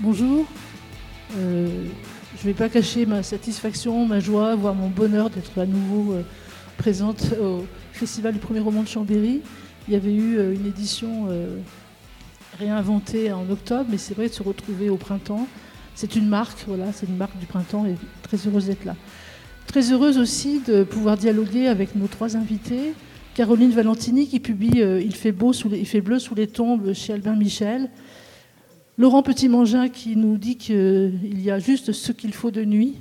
Bonjour. Euh, je ne vais pas cacher ma satisfaction, ma joie, voire mon bonheur d'être à nouveau euh, présente au Festival du premier roman de Chambéry. Il y avait eu euh, une édition réinventée en octobre, mais c'est vrai de se retrouver au printemps. C'est une marque, voilà, c'est une marque du printemps et très heureuse d'être là. Très heureuse aussi de pouvoir dialoguer avec nos trois invités. Caroline Valentini qui publie Il fait beau, il fait bleu sous les tombes chez Albin Michel. Laurent Petit-Mangin qui nous dit qu'il y a juste ce qu'il faut de nuit.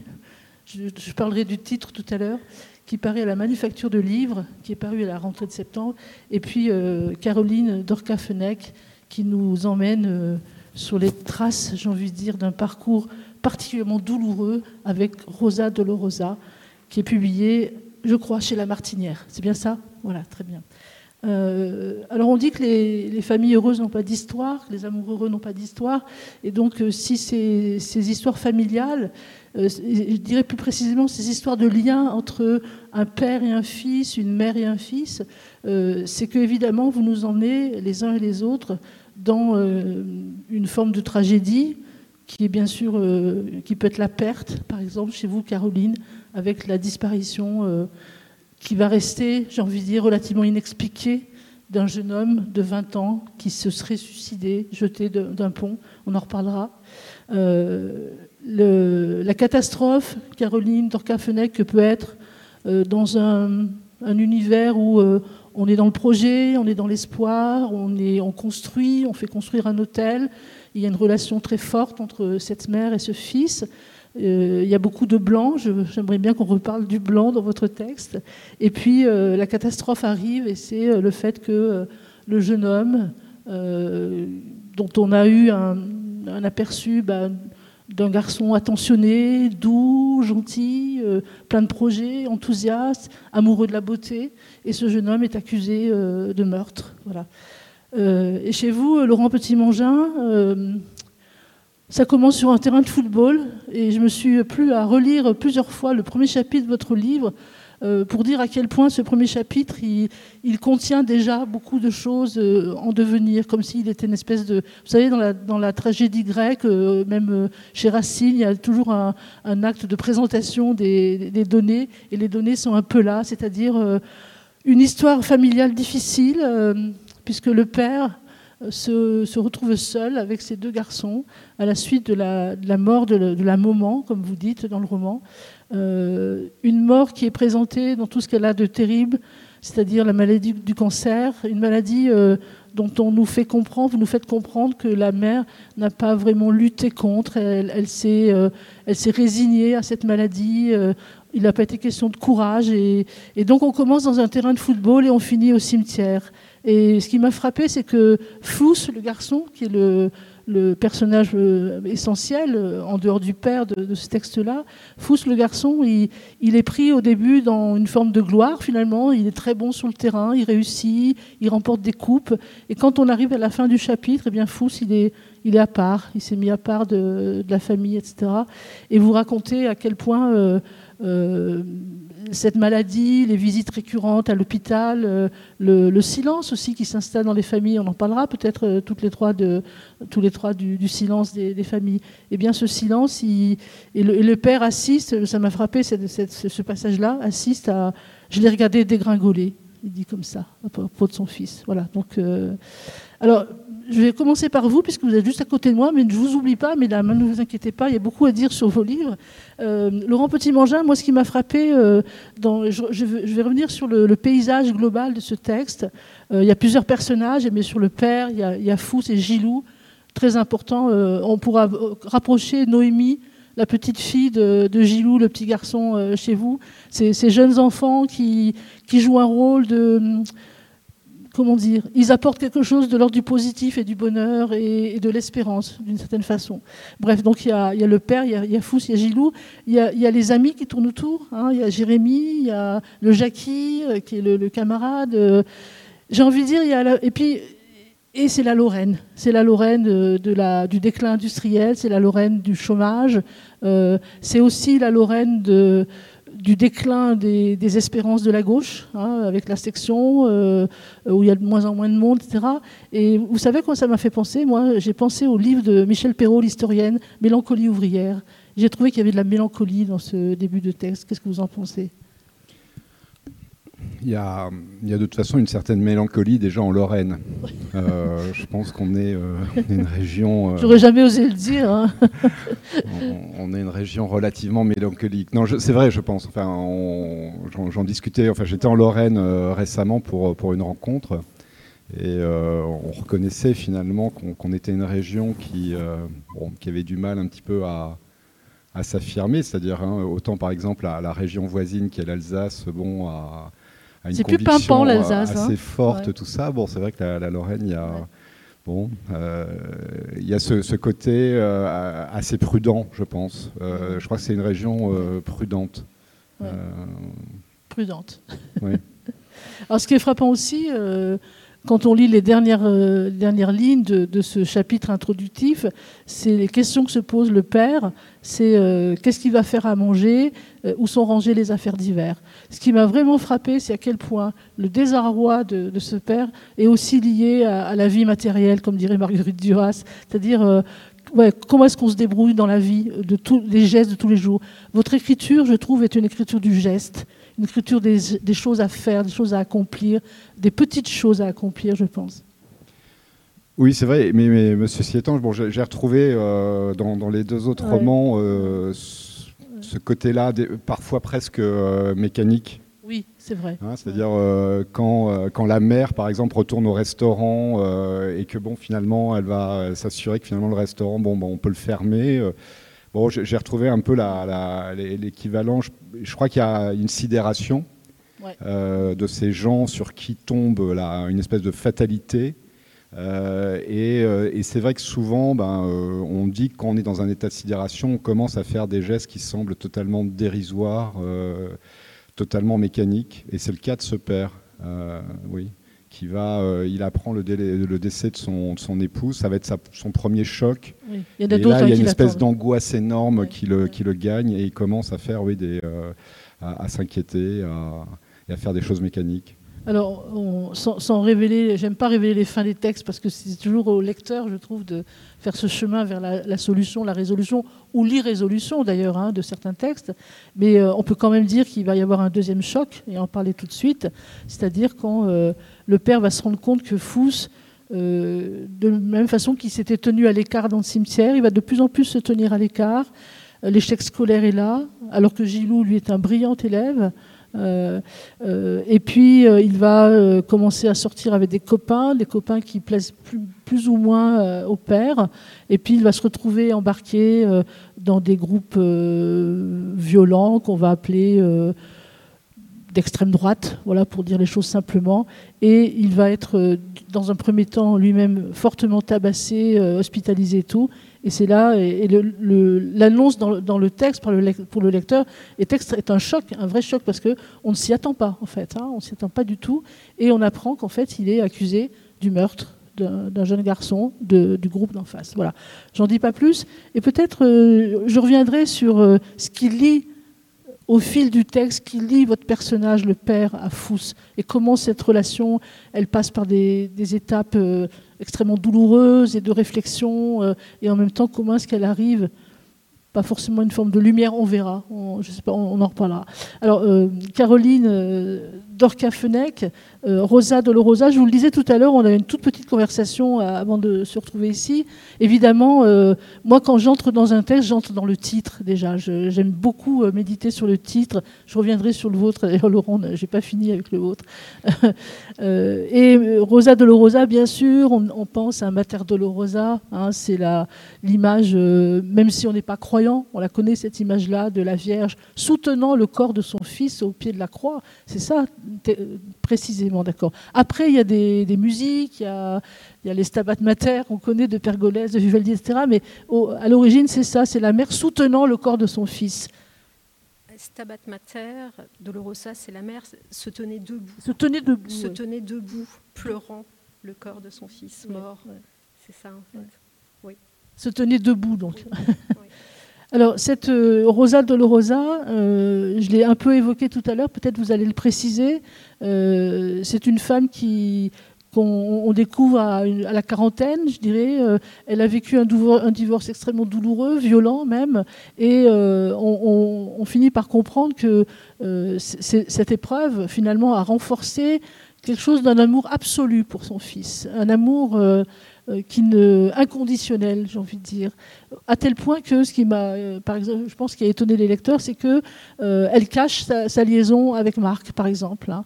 Je, parlerai du titre tout à l'heure, qui paraît à la Manufacture de Livres, qui est paru à la rentrée de septembre. Et puis euh, Caroline Dorca-Fenech qui nous emmène euh, sur les traces, j'ai envie de dire, d'un parcours particulièrement douloureux avec Rosa Dolorosa, qui est publié, je crois, chez La Martinière. C'est bien ça? Voilà, très bien. Euh, alors on dit que les, familles heureuses n'ont pas d'histoire, que les amours heureux n'ont pas d'histoire, et donc euh, si ces, histoires familiales, euh, je dirais plus précisément ces histoires de lien entre un père et un fils, une mère et un fils, c'est que évidemment vous nous emmenez les uns et les autres dans une forme de tragédie qui est bien sûr qui peut être la perte, par exemple chez vous Caroline, avec la disparition qui va rester, j'ai envie de dire, relativement inexpliqué d'un jeune homme de 20 ans qui se serait suicidé, jeté d'un pont. On en reparlera. Euh, la catastrophe, Caroline Dorca-Fenech, que peut être euh, dans un, univers où euh, on est dans le projet, on est dans l'espoir, on, on construit, on fait construire un hôtel. Il y a une relation très forte entre cette mère et ce fils. Euh, il y a beaucoup de blanc. J'aimerais bien qu'on reparle du blanc dans votre texte. Et puis euh, la catastrophe arrive et c'est euh, le fait que le jeune homme, dont on a eu un, aperçu bah, d'un garçon attentionné, doux, gentil, plein de projets, enthousiaste, amoureux de la beauté, et ce jeune homme est accusé de meurtre. Voilà. et chez vous, Laurent Petit-Mangin, ça commence sur un terrain de football et je me suis plu à relire plusieurs fois le premier chapitre de votre livre euh, pour dire à quel point ce premier chapitre, il, contient déjà beaucoup de choses euh, en devenir, comme s'il était une espèce de... Vous savez, dans la, tragédie grecque, euh, même chez Racine, il y a toujours un, acte de présentation des, données, et les données sont un peu là, c'est-à-dire une histoire familiale difficile, puisque le père se, retrouve seul avec ses deux garçons à la suite de la, mort de la, maman, comme vous dites dans le roman. Euh, une mort qui est présentée dans tout ce qu'elle a de terrible, c'est-à-dire la maladie du cancer, une maladie euh, dont on nous fait comprendre, vous nous faites comprendre que la mère n'a pas vraiment lutté contre, elle, elle s'est euh, résignée à cette maladie. il n'a pas été question de courage. Et donc on commence dans un terrain de football et on finit au cimetière. Et ce qui m'a frappé, c'est que Fous, le garçon, qui est le, personnage euh, essentiel, euh, en dehors du père de, ce texte-là, Fous, le garçon, il, est pris au début dans une forme de gloire, finalement. Il est très bon sur le terrain, il réussit, il remporte des coupes. Et quand on arrive à la fin du chapitre, eh bien, Fous, il est, à part, il s'est mis à part de, la famille, etc. Et vous racontez à quel point... Euh, cette maladie, les visites récurrentes à l'hôpital, euh, le, silence aussi qui s'installe dans les familles, on en parlera peut-être euh, toutes les trois de, tous les trois du, silence des, familles. Eh bien, ce silence, et, le, père assiste, ça m'a frappé ce passage-là, assiste à. Je l'ai regardé dégringoler, il dit comme ça, à propos de son fils. Voilà. Donc, euh, alors, je vais commencer par vous, puisque vous êtes juste à côté de moi, mais je ne vous oublie pas, mesdames, ne vous inquiétez pas, il y a beaucoup à dire sur vos livres. Euh, Laurent Petit-Mangin, moi, ce qui m'a frappé, euh, je, vais revenir sur le, paysage global de ce texte. Euh, il y a plusieurs personnages, mais sur le père, il y a, Fous et Gilou, très important. on pourra rapprocher Noémie, la petite fille de, Gilou, le petit garçon chez vous. Ces, jeunes enfants qui jouent un rôle de comment dire, ils apportent quelque chose de l'ordre du positif et du bonheur et, de l'espérance, d'une certaine façon. Bref, donc il y a, le père, il y a, Fous, il y a Gilou, il y a, les amis qui tournent autour, hein. il y a Jérémy, il y a le Jackie, euh, qui est le, camarade. Euh. J'ai envie de dire, y a et puis et c'est la Lorraine. C'est la Lorraine la, du déclin industriel, c'est la Lorraine du chômage, euh, c'est aussi la Lorraine de, du déclin des, espérances de la gauche, hein, avec la section, euh, où il y a de moins en moins de monde, etc. Et vous savez quoi ça m'a fait penser? Moi, j'ai pensé au livre de Michel Perrault, l'historienne, Mélancolie ouvrière. J'ai trouvé qu'il y avait de la mélancolie dans ce début de texte. Qu'est-ce que vous en pensez? Il y, a, il y, a, de toute façon une certaine mélancolie déjà en Lorraine. Euh, je pense qu'on est, euh, une région. Euh, J'aurais jamais osé le dire. Hein. on, est une région relativement mélancolique. Non, c'est vrai, je pense. Enfin, j'en discutais. Enfin, j'étais en Lorraine récemment pour pour une rencontre et on reconnaissait finalement qu'on était une région qui bon, qui avait du mal un petit peu à à s'affirmer, c'est-à-dire hein, autant par exemple à la région voisine qui est l'Alsace, bon, à, c'est plus pimpant euh. Assez hein. forte, tout ça. Bon, c'est vrai que la, Lorraine, il y a. Bon, euh, il y a ce, côté euh, assez prudent, je pense. je crois que c'est une région prudente. Prudente. Oui. Alors, ce qui est frappant aussi, quand on lit les dernières, dernières lignes de, ce chapitre introductif, c'est les questions que se pose le père. C'est qu'est-ce qu'il va faire à manger Où sont rangées les affaires d'hiver ce qui m'a vraiment frappé, c'est à quel point le désarroi de, ce père est aussi lié à, la vie matérielle, comme dirait Marguerite Duras, c'est-à-dire euh, comment est-ce qu'on se débrouille dans la vie, de tous les gestes de tous les jours. Votre écriture, je trouve, est une écriture du geste, une écriture des, choses à faire, des choses à accomplir, des petites choses à accomplir, je pense. Oui, c'est vrai, mais, mais, mais, ceci étant, bon, j'ai retrouvé euh, dans, les deux autres romans euh, ce côté-là, parfois presque euh, mécanique. Oui, c'est vrai. Hein, c'est-à-dire euh, quand, euh, quand la mère, par exemple, retourne au restaurant et que bon, finalement, elle va s'assurer que finalement le restaurant, bon, bon on peut le fermer. Bon, j'ai retrouvé un peu l'équivalent. Je, je, crois qu'il y a une sidération de ces gens sur qui tombe là, une espèce de fatalité. Euh, euh, et, c'est vrai que souvent, ben, euh, on dit que quand on est dans un état de sidération, on commence à faire des gestes qui semblent totalement dérisoires, totalement mécaniques. Et c'est le cas de ce père, oui, qui va, il apprend le, décès de son, épouse. Ça va être son premier choc. Il y a et là, il y a une espèce d'angoisse énorme qui, le, qui le gagne et il commence à faire, oui, des, à, s'inquiéter et à faire des choses mécaniques. Alors, sans, révéler, j'aime pas révéler les fins des textes parce que c'est toujours au lecteur, je trouve, de faire ce chemin vers la, solution, la résolution ou l'irrésolution d'ailleurs hein, de certains textes. Mais euh, on peut quand même dire qu'il va y avoir un deuxième choc, et en parler tout de suite, c'est-à-dire quand euh, le père va se rendre compte que Fous, euh, de la même façon qu'il s'était tenu à l'écart dans le cimetière, il va de plus en plus se tenir à l'écart. L'échec scolaire est là, alors que Gilou, lui, est un brillant élève. Euh, euh, et puis, euh, il va commencer à sortir avec des copains, des copains qui plaisent plus, ou moins au père. Et puis, il va se retrouver embarqué dans des groupes violents qu'on va appeler d'extrême droite, voilà pour dire les choses simplement. Et il va être, dans un premier temps, lui-même fortement tabassé, hospitalisé et tout. Et c'est là, et, l'annonce dans, le texte pour le lecteur est, est, un choc, un vrai choc, parce qu'on ne s'y attend pas, en fait. Hein, on ne s'y attend pas du tout. Et on apprend qu'en fait, il est accusé du meurtre d'un jeune garçon du groupe d'en face. Voilà. J'en dis pas plus. Et peut-être, euh, je reviendrai sur euh, ce qui lit au fil du texte, qui lit votre personnage, le père, à Fous, et comment cette relation, elle passe par des, étapes. Euh, extrêmement douloureuse et de réflexion, euh, et en même temps comment est-ce qu'elle arrive pas forcément une forme de lumière, on verra, on, je sais pas, on, en reparlera. Alors, euh, Caroline Dorca-Fenech, Rosa Dolorosa, je vous le disais tout à l'heure, on a une toute petite conversation avant de se retrouver ici. Évidemment, moi, quand j'entre dans un texte, j'entre dans le titre déjà. J'aime beaucoup méditer sur le titre. Je reviendrai sur le vôtre. D'ailleurs, Laurent, j'ai pas fini avec le vôtre. et Rosa Dolorosa, bien sûr, on, pense à Mater Dolorosa. Hein, C'est l'image, même si on n'est pas croyant, on la connaît cette image-là de la Vierge soutenant le corps de son fils au pied de la croix. C'est ça précisément, d'accord. Après, il y a des, musiques, il y a, les Stabat Mater, on connaît de Pergolèse, de Vivaldi, etc. Mais à l'origine, c'est ça, c'est la mère soutenant le corps de son fils. Stabat Mater, Dolorosa, c'est la mère, se tenait debout. Se tenait debout. Se tenait debout, pleurant le corps de son fils mort. C'est ça, en fait. Oui. Se tenait debout, donc. Alors, cette euh, Rosa Dolorosa, euh, je l'ai un peu évoquée tout à l'heure, peut-être vous allez le préciser. Euh, c'est une femme qui qu'on découvre à, la quarantaine, je dirais. elle a vécu un, divorce extrêmement douloureux, violent même, et on, finit par comprendre que cette épreuve, finalement, a renforcé quelque chose d'un amour absolu pour son fils, un amour euh, qui ne, inconditionnel, j'ai envie de dire, à tel point que ce qui m'a, euh, par exemple, je pense qui a étonné les lecteurs, c'est que euh, elle cache sa, liaison avec Marc, par exemple, hein.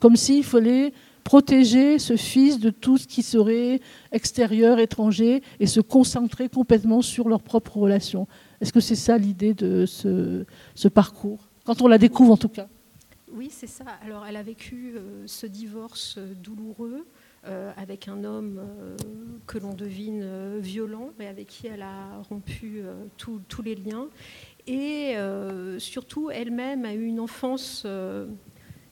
comme s'il fallait protéger ce fils de tout ce qui serait extérieur, étranger, et se concentrer complètement sur leur propre relation. Est-ce que c'est ça l'idée de ce, parcours? Quand on la découvre, en tout cas. Oui, c'est ça. Alors, elle a vécu ce divorce douloureux. Euh, avec un homme euh, que l'on devine euh, violent et avec qui elle a rompu tous les liens. Et surtout, elle-même a eu une enfance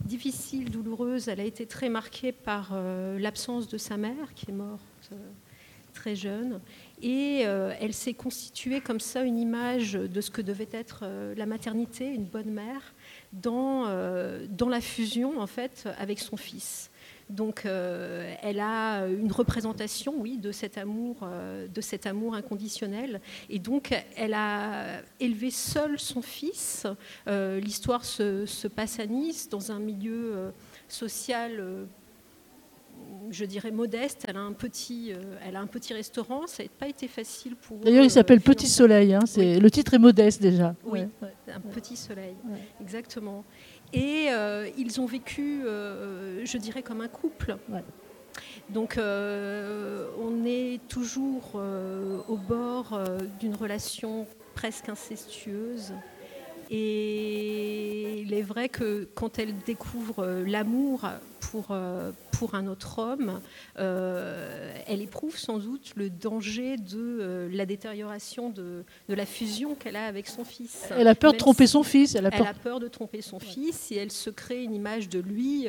difficile, douloureuse. Elle a été très marquée par l'absence de sa mère, qui est morte très jeune. Et elle s'est constituée comme ça une image de ce que devait être la maternité, une bonne mère, dans, dans la fusion en fait avec son fils. Donc euh, elle a une représentation, oui, de cet amour, euh, de cet amour inconditionnel. Et donc elle a élevé seule son fils. Euh, l'histoire se, passe à Nice, dans un milieu social je dirais modeste. Elle a un petit, elle a un petit restaurant. Ça n'a pas été facile pour. D'ailleurs, il s'appelle Petit Soleil. Hein, le titre est modeste déjà. Oui, un petit soleil, exactement. Et euh, ils ont vécu, euh, je dirais, comme un couple. Donc euh, on est toujours au bord d'une relation presque incestueuse. Et il est vrai que quand elle découvre l'amour pour, euh, pour un autre homme, euh, elle éprouve sans doute le danger de euh, la détérioration de, de la fusion qu'elle a avec son fils. Elle a peur de tromper son fils. Elle a peur, elle a peur de tromper son fils et elle se crée une image de lui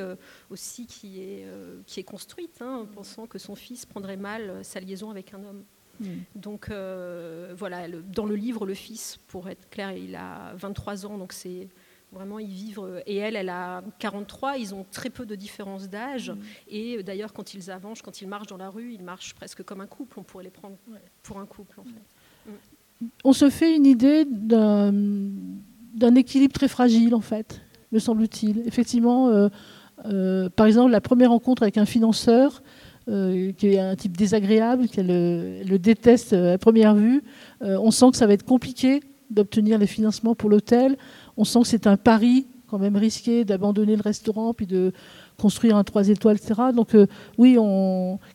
aussi qui est, qui est construite, hein, en pensant que son fils prendrait mal sa liaison avec un homme. Hmm. Donc voilà, dans le livre, le fils, pour être clair, il a 23 ans, donc c'est Vraiment, ils vivent. Et elle, elle a 43. Ils ont très peu de différence d'âge. Mm. Et euh, d'ailleurs, quand ils avancent, quand ils marchent dans la rue, ils marchent presque comme un couple. On pourrait les prendre pour un couple, en fait. Mm. On se fait une idée d'un équilibre très fragile, en fait, me semble-t-il. Effectivement, euh, euh, par exemple, la première rencontre avec un financeur, qui est un type désagréable, qu'elle le déteste à première vue, on sent que ça va être compliqué d'obtenir les financements pour l'hôtel on sent que c'est un pari quand même risqué d'abandonner le restaurant puis de construire un trois étoiles, etc. Donc euh, oui,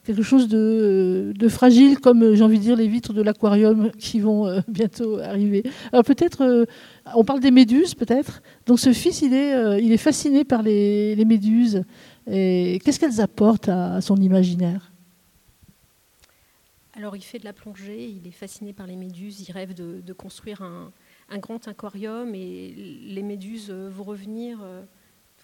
quelque chose de, fragile, comme euh, j'ai envie de dire les vitres de l'aquarium qui vont euh, bientôt arriver. Alors peut-être, on parle des méduses, peut-être. Donc ce fils, il est fasciné par les, méduses. Et qu'est-ce qu'elles apportent à, son imaginaire? Alors il fait de la plongée, il est fasciné par les méduses, il rêve de construire un, grand aquarium et les méduses vont revenir euh,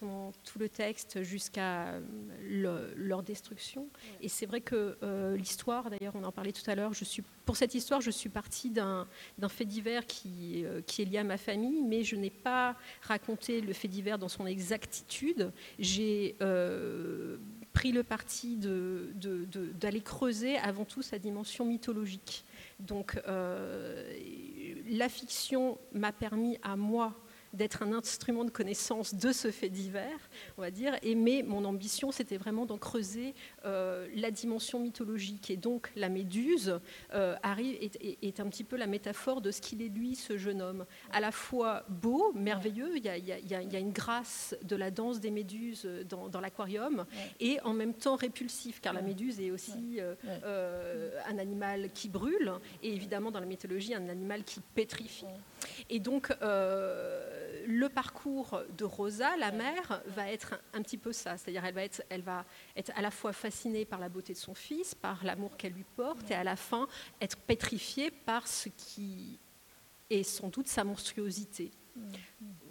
pendant tout le texte jusqu'à euh, leur destruction. Et c'est vrai que euh, l'histoire, d'ailleurs on en parlait tout à l'heure, je suis, pour cette histoire je suis partie d'un fait divers qui, qui est lié à ma famille, mais je n'ai pas raconté le fait divers dans son exactitude. J'ai pris le parti d'aller de, de, creuser avant tout sa dimension mythologique. Donc la fiction m'a permis à moi d'être un instrument de connaissance de ce fait divers, on va dire. Et mais mon ambition, c'était vraiment d'en creuser euh, la dimension mythologique. Et donc la méduse euh, arrive, est, un petit peu la métaphore de ce qu'il est lui, ce jeune homme. À la fois beau, merveilleux, il y, a, une grâce de la danse des méduses dans, l'aquarium, et en même temps répulsif, car la méduse est aussi euh, un animal qui brûle, et évidemment dans la mythologie, un animal qui pétrifie. Et donc le parcours de Rosa, la mère, va être un, petit peu ça. C'est-à-dire elle va, être, elle va être à la fois fascinée par la beauté de son fils, par l'amour qu'elle lui porte, et à la fin être pétrifiée par ce qui est sans doute sa monstruosité.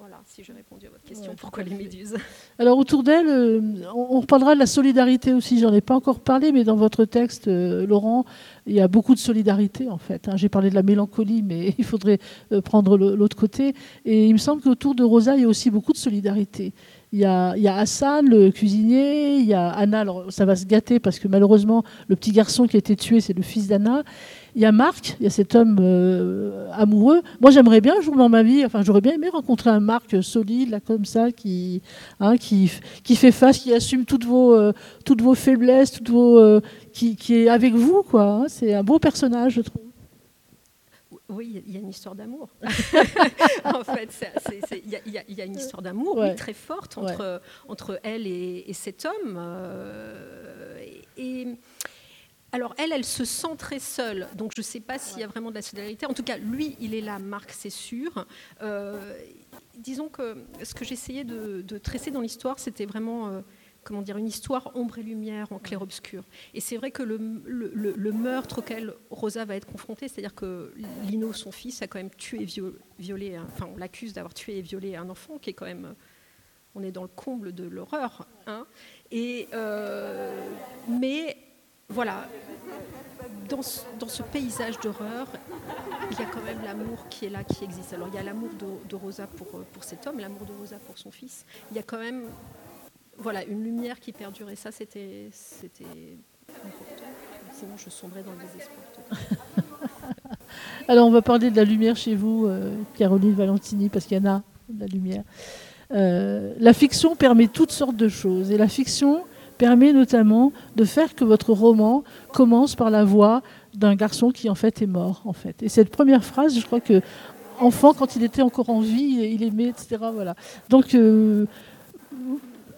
Voilà, si j'ai répondu à votre question, pourquoi les méduses? Alors autour d'elle, euh, on reparlera de la solidarité aussi, j'en ai pas encore parlé, mais dans votre texte, euh, Laurent, il y a beaucoup de solidarité en fait. Hein. J'ai parlé de la mélancolie, mais il faudrait euh, prendre l'autre côté. Et il me semble qu'autour de Rosa, il y a aussi beaucoup de solidarité. Il y, a, il y, a, Hassan, le cuisinier, il y a Anna, alors ça va se gâter parce que malheureusement, le petit garçon qui a été tué, c'est le fils d'Anna. Il y a Marc, il y a cet homme euh, amoureux. Moi, j'aimerais bien un jour dans ma vie, enfin, j'aurais bien aimé rencontrer un Marc solide, là, comme ça, qui, hein, qui, qui, fait face, qui assume toutes vos, euh, toutes vos faiblesses, toutes vos, euh, qui, qui, est avec vous, quoi. Hein. C'est un beau personnage, je trouve. Oui, il y a une histoire d'amour. en fait, il y, a une histoire d'amour très forte entre, entre elle et, cet homme. Et, alors, elle, elle se sent très seule. Donc, je ne sais pas s'il y a vraiment de la solidarité. En tout cas, lui, il est là, Marc, c'est sûr. Euh, disons que ce que j'essayais de, de, tresser dans l'histoire, c'était vraiment. Euh, comment dire, une histoire ombre et lumière en clair-obscur. Et c'est vrai que le, le, meurtre auquel Rosa va être confrontée, c'est-à-dire que Lino, son fils, a quand même tué et violé, enfin on l'accuse d'avoir tué et violé un enfant, qui est quand même, on est dans le comble de l'horreur. Hein. Et, euh, mais voilà, dans ce, paysage d'horreur, il y a quand même l'amour qui est là, qui existe. Alors il y a l'amour de, Rosa pour, pour cet homme, l'amour de Rosa pour son fils. Il y a quand même voilà, une lumière qui perdurait. Ça, c'était, c'était important. Sinon, je sombrais dans le désespoir. Alors, on va parler de la lumière chez vous, euh, Caroline Valentini, parce qu'il y en a de la lumière. Euh, la fiction permet toutes sortes de choses. Et la fiction permet notamment de faire que votre roman commence par la voix d'un garçon qui, en fait, est mort. En fait. Et cette première phrase, je crois que enfant, quand il était encore en vie, il aimait, etc. Voilà. Donc, euh,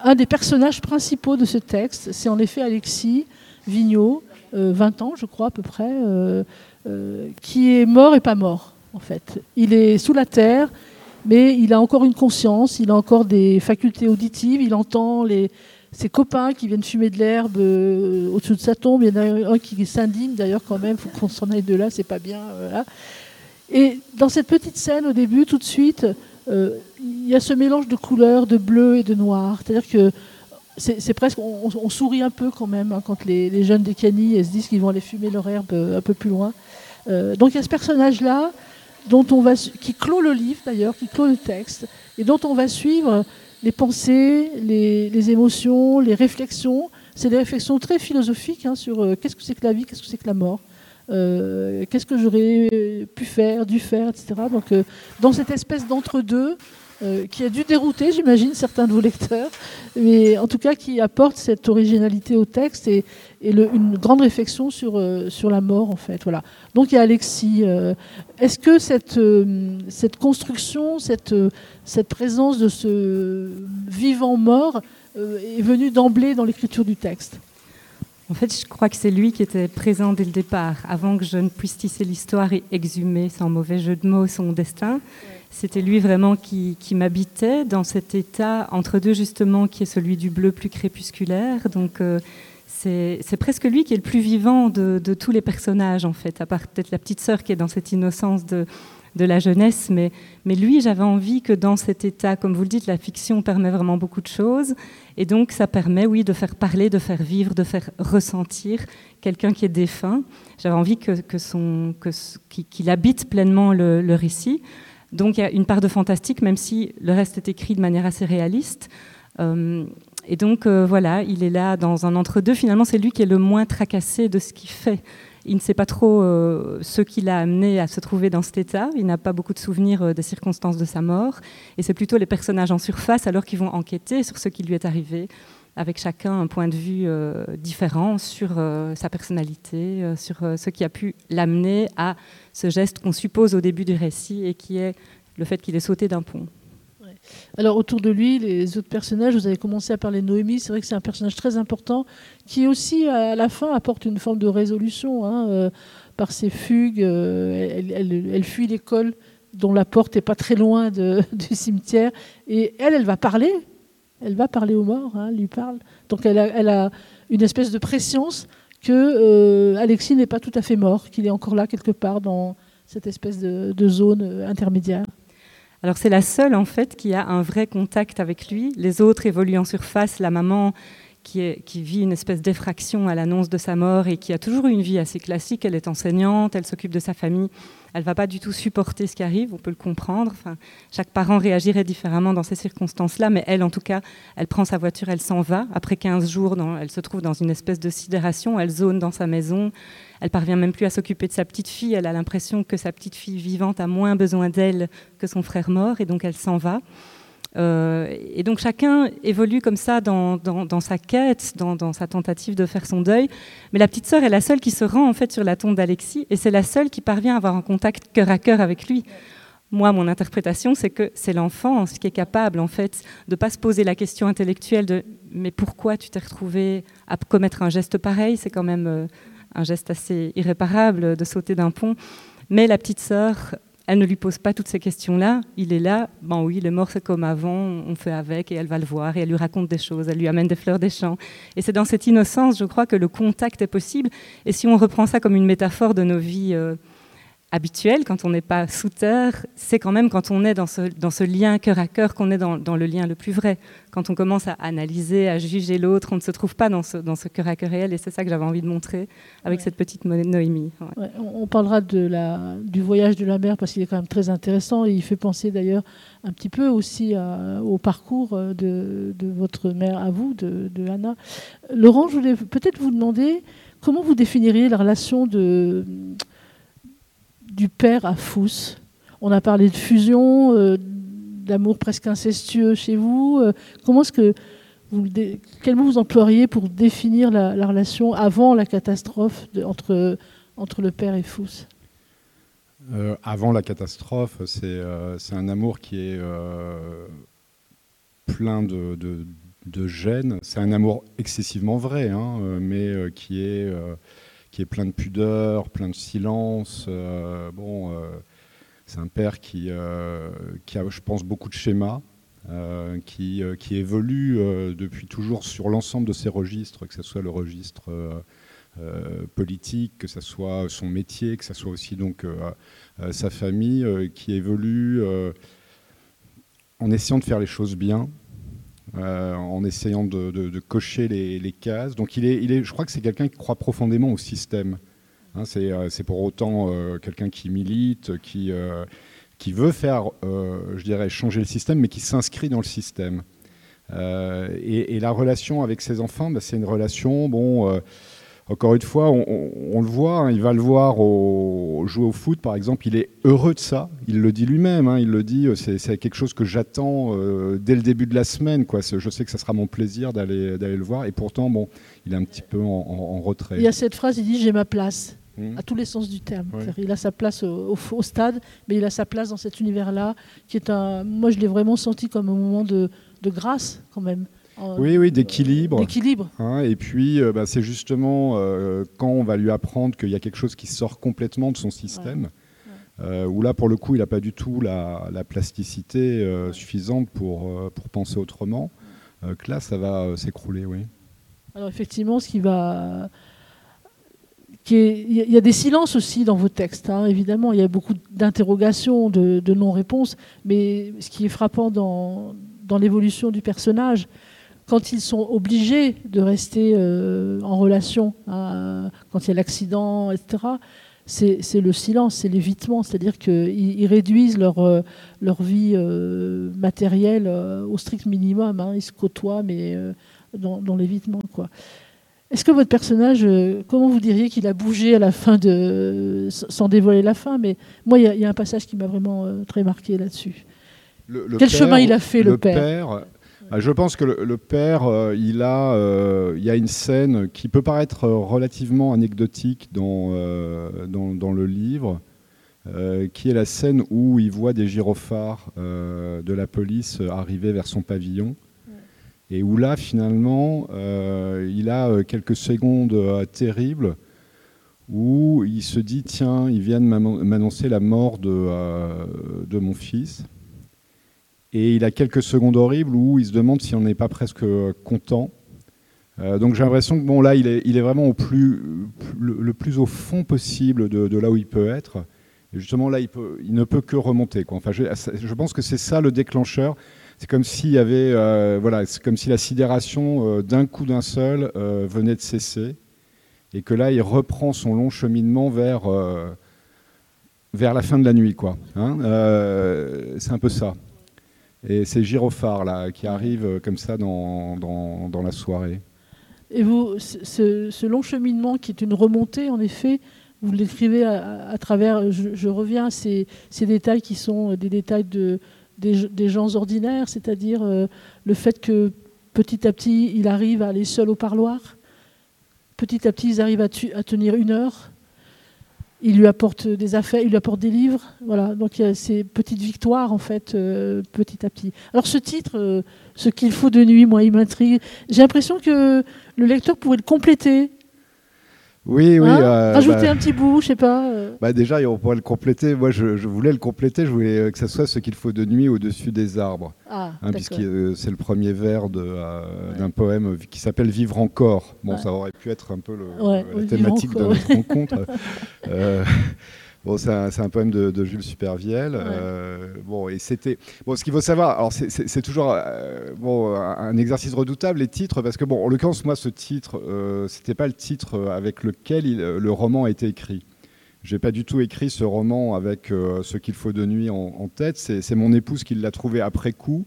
un des personnages principaux de ce texte, c'est en effet Alexis Vigneault, 20 euh, ans je crois à peu près, euh, qui est mort et pas mort en fait. Il est sous la terre, mais il a encore une conscience, il a encore des facultés auditives, il entend les, ses copains qui viennent fumer de l'herbe au-dessus de sa tombe. Il y en a un qui s'indigne d'ailleurs quand même, faut qu'on s'en aille de là, c'est pas bien. Et dans cette petite scène au début, tout de suite, euh, il y a ce mélange de couleurs, de bleu et de noir. C'est-à-dire que c'est presque, on, sourit un peu quand même hein, quand les, jeunes des se disent qu'ils vont aller fumer leur herbe euh, un peu plus loin. Euh, donc il y a ce personnage-là dont on va, qui clôt le livre d'ailleurs, qui clôt le texte, et dont on va suivre les pensées, les, émotions, les réflexions. C'est des réflexions très philosophiques hein, sur qu'est-ce que c'est que la vie, qu'est-ce que c'est que la mort. Euh, qu'est-ce que j'aurais pu faire, dû faire, etc. Donc, euh, dans cette espèce d'entre-deux, euh, qui a dû dérouter, j'imagine, certains de vos lecteurs, mais en tout cas qui apporte cette originalité au texte et, une grande réflexion sur, sur la mort, en fait. Voilà. Donc il y a Alexis. Est-ce que cette, cette construction, cette, cette présence de ce vivant-mort est venue d'emblée dans l'écriture du texte? En fait, je crois que c'est lui qui était présent dès le départ, avant que je ne puisse tisser l'histoire et exhumer, sans mauvais jeu de mots, son destin. C'était lui vraiment qui, m'habitait dans cet état entre deux, justement, qui est celui du bleu plus crépusculaire. Donc, euh, c'est presque lui qui est le plus vivant de, tous les personnages, en fait, à part peut-être la petite sœur qui est dans cette innocence de, la jeunesse, mais, lui, j'avais envie que dans cet état, comme vous le dites, la fiction permet vraiment beaucoup de choses, et donc ça permet, oui, de faire parler, de faire vivre, de faire ressentir quelqu'un qui est défunt. J'avais envie qu'il habite pleinement le, récit. Donc il y a une part de fantastique, même si le reste est écrit de manière assez réaliste. Euh, et donc euh, voilà, il est là dans un entre-deux. Finalement, c'est lui qui est le moins tracassé de ce qu'il fait. Il ne sait pas trop euh, ce qui l'a amené à se trouver dans cet état. Il n'a pas beaucoup de souvenirs euh, des circonstances de sa mort. Et c'est plutôt les personnages en surface alors qu'ils vont enquêter sur ce qui lui est arrivé, avec chacun un point de vue différent sur sa personnalité, sur ce qui a pu l'amener à ce geste qu'on suppose au début du récit et qui est le fait qu'il est sauté d'un pont. Alors autour de lui, les autres personnages, vous avez commencé à parler de Noémie, c'est vrai que c'est un personnage très important qui aussi à la fin apporte une forme de résolution hein, euh, par ses fugues. Euh, elle, fuit l'école dont la porte n'est pas très loin du cimetière et elle, elle va parler. Elle va parler aux morts, hein, elle lui parle. Donc elle a, une espèce de préscience que euh, Alexis n'est pas tout à fait mort, qu'il est encore là quelque part dans cette espèce de zone intermédiaire. Alors c'est la seule en fait qui a un vrai contact avec lui. Les autres évoluent en surface. La maman qui, qui vit une espèce d'effraction à l'annonce de sa mort et qui a toujours eu une vie assez classique. Elle est enseignante, elle s'occupe de sa famille. Elle va pas du tout supporter ce qui arrive, on peut le comprendre. Chaque parent réagirait différemment dans ces circonstances-là, mais elle, en tout cas, elle prend sa voiture, elle s'en va. Après 15 jours, elle se trouve dans une espèce de sidération, elle zone dans sa maison. Elle parvient même plus à s'occuper de sa petite fille. Elle a l'impression que sa petite fille vivante a moins besoin d'elle que son frère mort, et donc elle s'en va. Euh, et donc chacun évolue comme ça dans, sa quête, dans, sa tentative de faire son deuil. Mais la petite sœur est la seule qui se rend en fait sur la tombe d'Alexis, et c'est la seule qui parvient à avoir un contact cœur à cœur avec lui. Moi, mon interprétation, c'est que c'est l'enfant qui est capable, en fait, de pas se poser la question intellectuelle de mais pourquoi tu t'es retrouvé à commettre un geste pareil? C'est quand même euh, un geste assez irréparable de sauter d'un pont. Mais la petite sœur elle ne lui pose pas toutes ces questions-là. Il est là, bon oui, est mort, c'est comme avant, on fait avec, et elle va le voir, et elle lui raconte des choses, elle lui amène des fleurs des champs. Et c'est dans cette innocence, je crois, que le contact est possible. Et si on reprend ça comme une métaphore de nos vies euh, habituel, quand on n'est pas sous terre, c'est quand même quand on est dans ce, dans ce lien cœur à cœur qu'on est dans, dans, le lien le plus vrai. Quand on commence à analyser, à juger l'autre, on ne se trouve pas dans ce, dans ce cœur à cœur réel et c'est ça que j'avais envie de montrer avec cette petite Noémie. on parlera de la, du voyage de la mère parce qu'il est quand même très intéressant et il fait penser d'ailleurs un petit peu aussi au parcours de, de, votre mère à vous, de, de Anna. Laurent, je voulais peut-être vous demander comment vous définiriez la relation de du père à Fous. On a parlé de fusion, euh, d'amour presque incestueux chez vous. Euh, comment est-ce que vous, quel mot vous employeriez pour définir la, relation avant la catastrophe entre, entre le père et Fous euh, Avant la catastrophe, c'est un amour qui est plein de, de, gêne. C'est un amour excessivement vrai, hein, mais qui est qui est plein de pudeur, plein de silence. Euh, bon, euh, c'est un père qui, euh, qui, a, je pense, beaucoup de schémas. qui, qui, évolue depuis toujours sur l'ensemble de ses registres, que ce soit le registre politique, que ce soit son métier, que ce soit aussi donc sa famille, qui évolue en essayant de faire les choses bien, euh, en essayant de, cocher les, cases. Donc il est, il est, je crois que c'est quelqu'un qui croit profondément au système. Hein, euh, c'est pour autant euh, quelqu'un qui milite, qui, qui veut faire, je dirais, changer le système, mais qui s'inscrit dans le système. Et, la relation avec ses enfants, bah, c'est une relation, bon encore une fois, on, le voit, hein, il va le voir au, jouer au foot, par exemple, il est heureux de ça, il le dit lui-même, hein, il le dit, euh, c'est quelque chose que j'attends euh, dès le début de la semaine, quoi. je sais que ça sera mon plaisir d'aller le voir, et pourtant, bon, il est un petit peu en, retrait. Il y a cette phrase, il dit j'ai ma place. Hmm. à tous les sens du terme. Il a sa place au, stade, mais il a sa place dans cet univers-là, qui est un. Moi, je l'ai vraiment senti comme un moment de grâce, quand même. Oui, oui, d'équilibre. D'équilibre. Hein, et puis, euh, bah, c'est justement euh, quand on va lui apprendre qu'il y a quelque chose qui sort complètement de son système, euh, où là, pour le coup, il n'a pas du tout la, plasticité suffisante pour, pour penser autrement, que là, ça va s'écrouler, oui. Alors, effectivement, ce qui va. Il y a des silences aussi dans vos textes, hein, évidemment. Il y a beaucoup d'interrogations, de, de non-réponses. Mais ce qui est frappant dans, dans l'évolution du personnage, quand ils sont obligés de rester euh, en relation, hein, quand il y a l'accident, etc., c'est le silence, c'est l'évitement, c'est-à-dire qu'ils réduisent leur, euh, leur vie euh, matérielle au strict minimum. Hein. ils se côtoient, mais dans, l'évitement. Est-ce que votre personnage, comment vous diriez qu'il a bougé à la fin de. sans dévoiler la fin, mais moi, il y, a un passage qui m'a vraiment très marqué là-dessus. Quel chemin il a fait, le, père je pense que le, père, euh, il, a, euh, il y a une scène qui peut paraître relativement anecdotique dans, euh, dans, le livre, qui est la scène où il voit des gyrophares de la police arriver vers son pavillon. Et où là, finalement, il a quelques secondes terribles où il se dit, tiens, ils viennent m'annoncer la mort de, de mon fils. Et il a quelques secondes horribles où il se demande si on n'est pas presque content. Euh, donc j'ai l'impression que bon là il est, vraiment au plus, le, plus au fond possible de, là où il peut être. Et justement, là, il, ne peut que remonter. Enfin, je, pense que c'est ça le déclencheur. C'est comme s'il y avait, euh, voilà, c'est comme si la sidération euh, d'un coup d'un seul euh, venait de cesser, et que là, il reprend son long cheminement vers vers la fin de la nuit, quoi. Hein. c'est un peu ça. Et c'est Gyrophare là qui arrive comme ça dans, dans, la soirée. Et vous, ce, long cheminement qui est une remontée, en effet, vous l'écrivez à, travers, je, reviens à ces, détails qui sont des détails de, des, gens ordinaires, c'est-à-dire euh, le fait que petit à petit, il arrive à aller seul au parloir, petit à petit, ils arrivent à, à tenir une heure, il lui apporte des affaires, il lui apporte des livres, voilà. Donc il y a ces petites victoires en fait, euh, petit à petit. Alors ce titre, euh, ce qu'il faut de nuit, moi, il m'intrigue. J'ai l'impression que le lecteur pourrait le compléter oui, oui. Hein euh, Rajouter bah, un petit bout, je sais pas. Euh. Bah déjà, on pourrait le compléter. Moi, je, voulais le compléter. Je voulais euh, que ça soit ce qu'il faut de nuit au-dessus des arbres. Ah, hein, puisque c'est le premier vers d'un poème qui s'appelle Vivre encore. Bon, ça aurait pu être un peu le, la thématique de notre rencontre. Bon, c'est un, poème de, Jules Supervielle. Euh, bon, et c'était bon. Ce qu'il faut savoir, alors c'est toujours euh, bon un exercice redoutable les titres parce que bon, en l'occurrence, moi, ce titre, euh, c'était pas le titre avec lequel le roman a été écrit. J'ai pas du tout écrit ce roman avec ce qu'il faut de nuit en, en tête. C'est mon épouse qui l'a trouvé après coup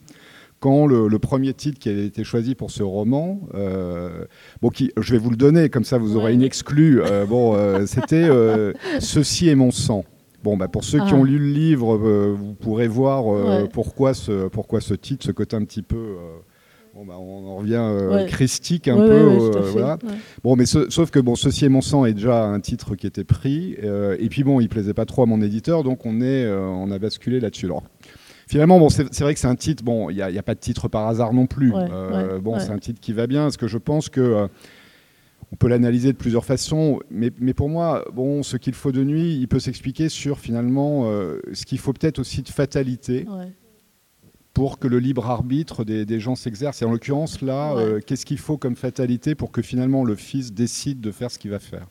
quand le, premier titre qui a été choisi pour ce roman, euh, bon, qui, je vais vous le donner, comme ça vous aurez une exclue, euh, bon, euh, c'était Ceci est mon sang. Bon, bah, pour ceux qui ah. ont lu le livre, vous pourrez voir pourquoi, ce, pourquoi ce titre, ce côté un petit peu... Bon, bah, on en revient christique un peu. voilà. Bon, mais sauf que bon, Ceci est mon sang est déjà un titre qui était pris. et puis bon, il plaisait pas trop à mon éditeur, donc on, est, on a basculé là-dessus. Alors, Finalement, bon, c'est vrai que c'est un titre, bon, il n'y a, pas de titre par hasard non plus. Euh, bon, c'est un titre qui va bien, parce que je pense que euh, on peut l'analyser de plusieurs façons, mais, pour moi, bon, ce qu'il faut de nuit, il peut s'expliquer sur finalement euh, ce qu'il faut peut-être aussi de fatalité pour que le libre arbitre des, gens s'exerce. Et en l'occurrence, là, qu'est-ce qu'il faut comme fatalité pour que finalement le fils décide de faire ce qu'il va faire?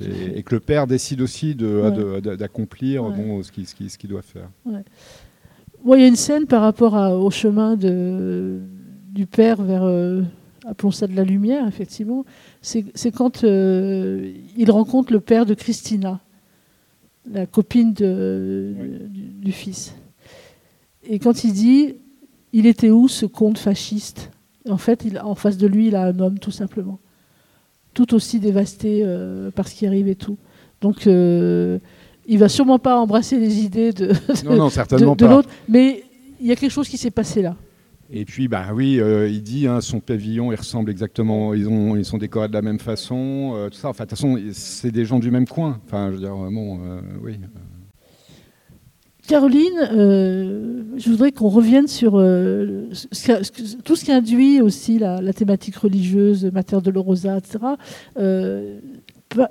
Et, que le père décide aussi d'accomplir bon, ce qu'il doit faire il y a une scène par rapport au chemin de, du père vers, euh, appelons ça de la lumière, effectivement. C'est quand euh, il rencontre le père de Christina, la copine de, du, fils. Et quand il dit, il était où ce comte fasciste? En fait, il, en face de lui, il a un homme, tout simplement. Tout aussi dévasté euh, par ce qui arrive et tout. Donc, il va sûrement pas embrasser les idées de, de, l'autre, mais il y a quelque chose qui s'est passé là. Et puis, bah oui, euh, il dit, hein, son pavillon, il ressemble exactement, ils, ont, ils sont décorés de la même façon, euh, tout ça. Enfin, de toute façon, c'est des gens du même coin. Enfin, je veux dire, bon, euh, oui. Caroline, je voudrais qu'on revienne sur tout ce qui induit aussi la, thématique religieuse, Mater de Rosa, etc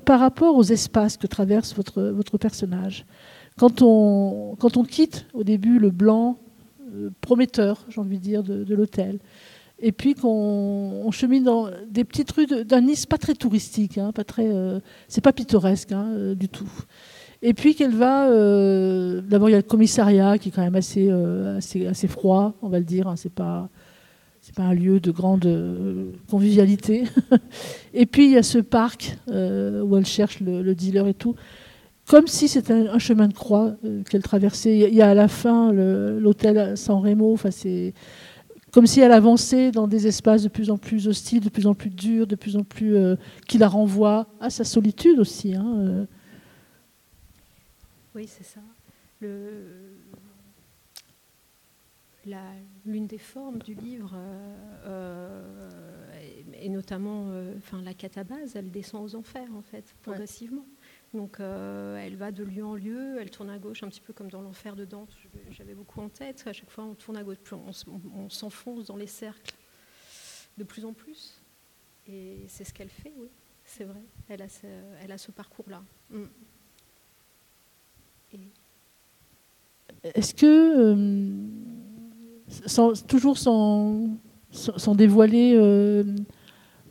par rapport aux espaces que traverse votre, votre personnage, quand on, quand on quitte au début le blanc euh, prometteur, j'ai envie de dire, de, l'hôtel, et puis qu'on chemine dans des petites rues d'un Nice pas très touristique, hein, pas très, euh, c'est pas pittoresque hein, euh, du tout. Et puis qu'elle va, d'abord il y a le commissariat qui est quand même assez, assez, assez froid, on va le dire, hein, c'est pas pas un lieu de grande euh, convivialité. et puis il y a ce parc euh, où elle cherche le, dealer et tout, comme si c'était un, chemin de croix euh, qu'elle traversait. Il y a à la fin l'hôtel San Remo. Comme si elle avançait dans des espaces de plus en plus hostiles, de plus en plus durs, de plus en plus qui la renvoient à sa solitude aussi. Hein, oui, c'est ça. Le, l'une des formes du livre, euh, et, notamment euh, enfin, la catabase, elle descend aux enfers, en fait, progressivement. Donc euh, elle va de lieu en lieu, elle tourne à gauche, un petit peu comme dans l'enfer de Dante, j'avais beaucoup en tête. À chaque fois, on tourne à gauche, on, s'enfonce dans les cercles de plus en plus. Et c'est ce qu'elle fait, oui, c'est vrai. Elle a ce, elle a ce parcours-là. Mm. Est-ce que toujours sans, sans, dévoiler euh,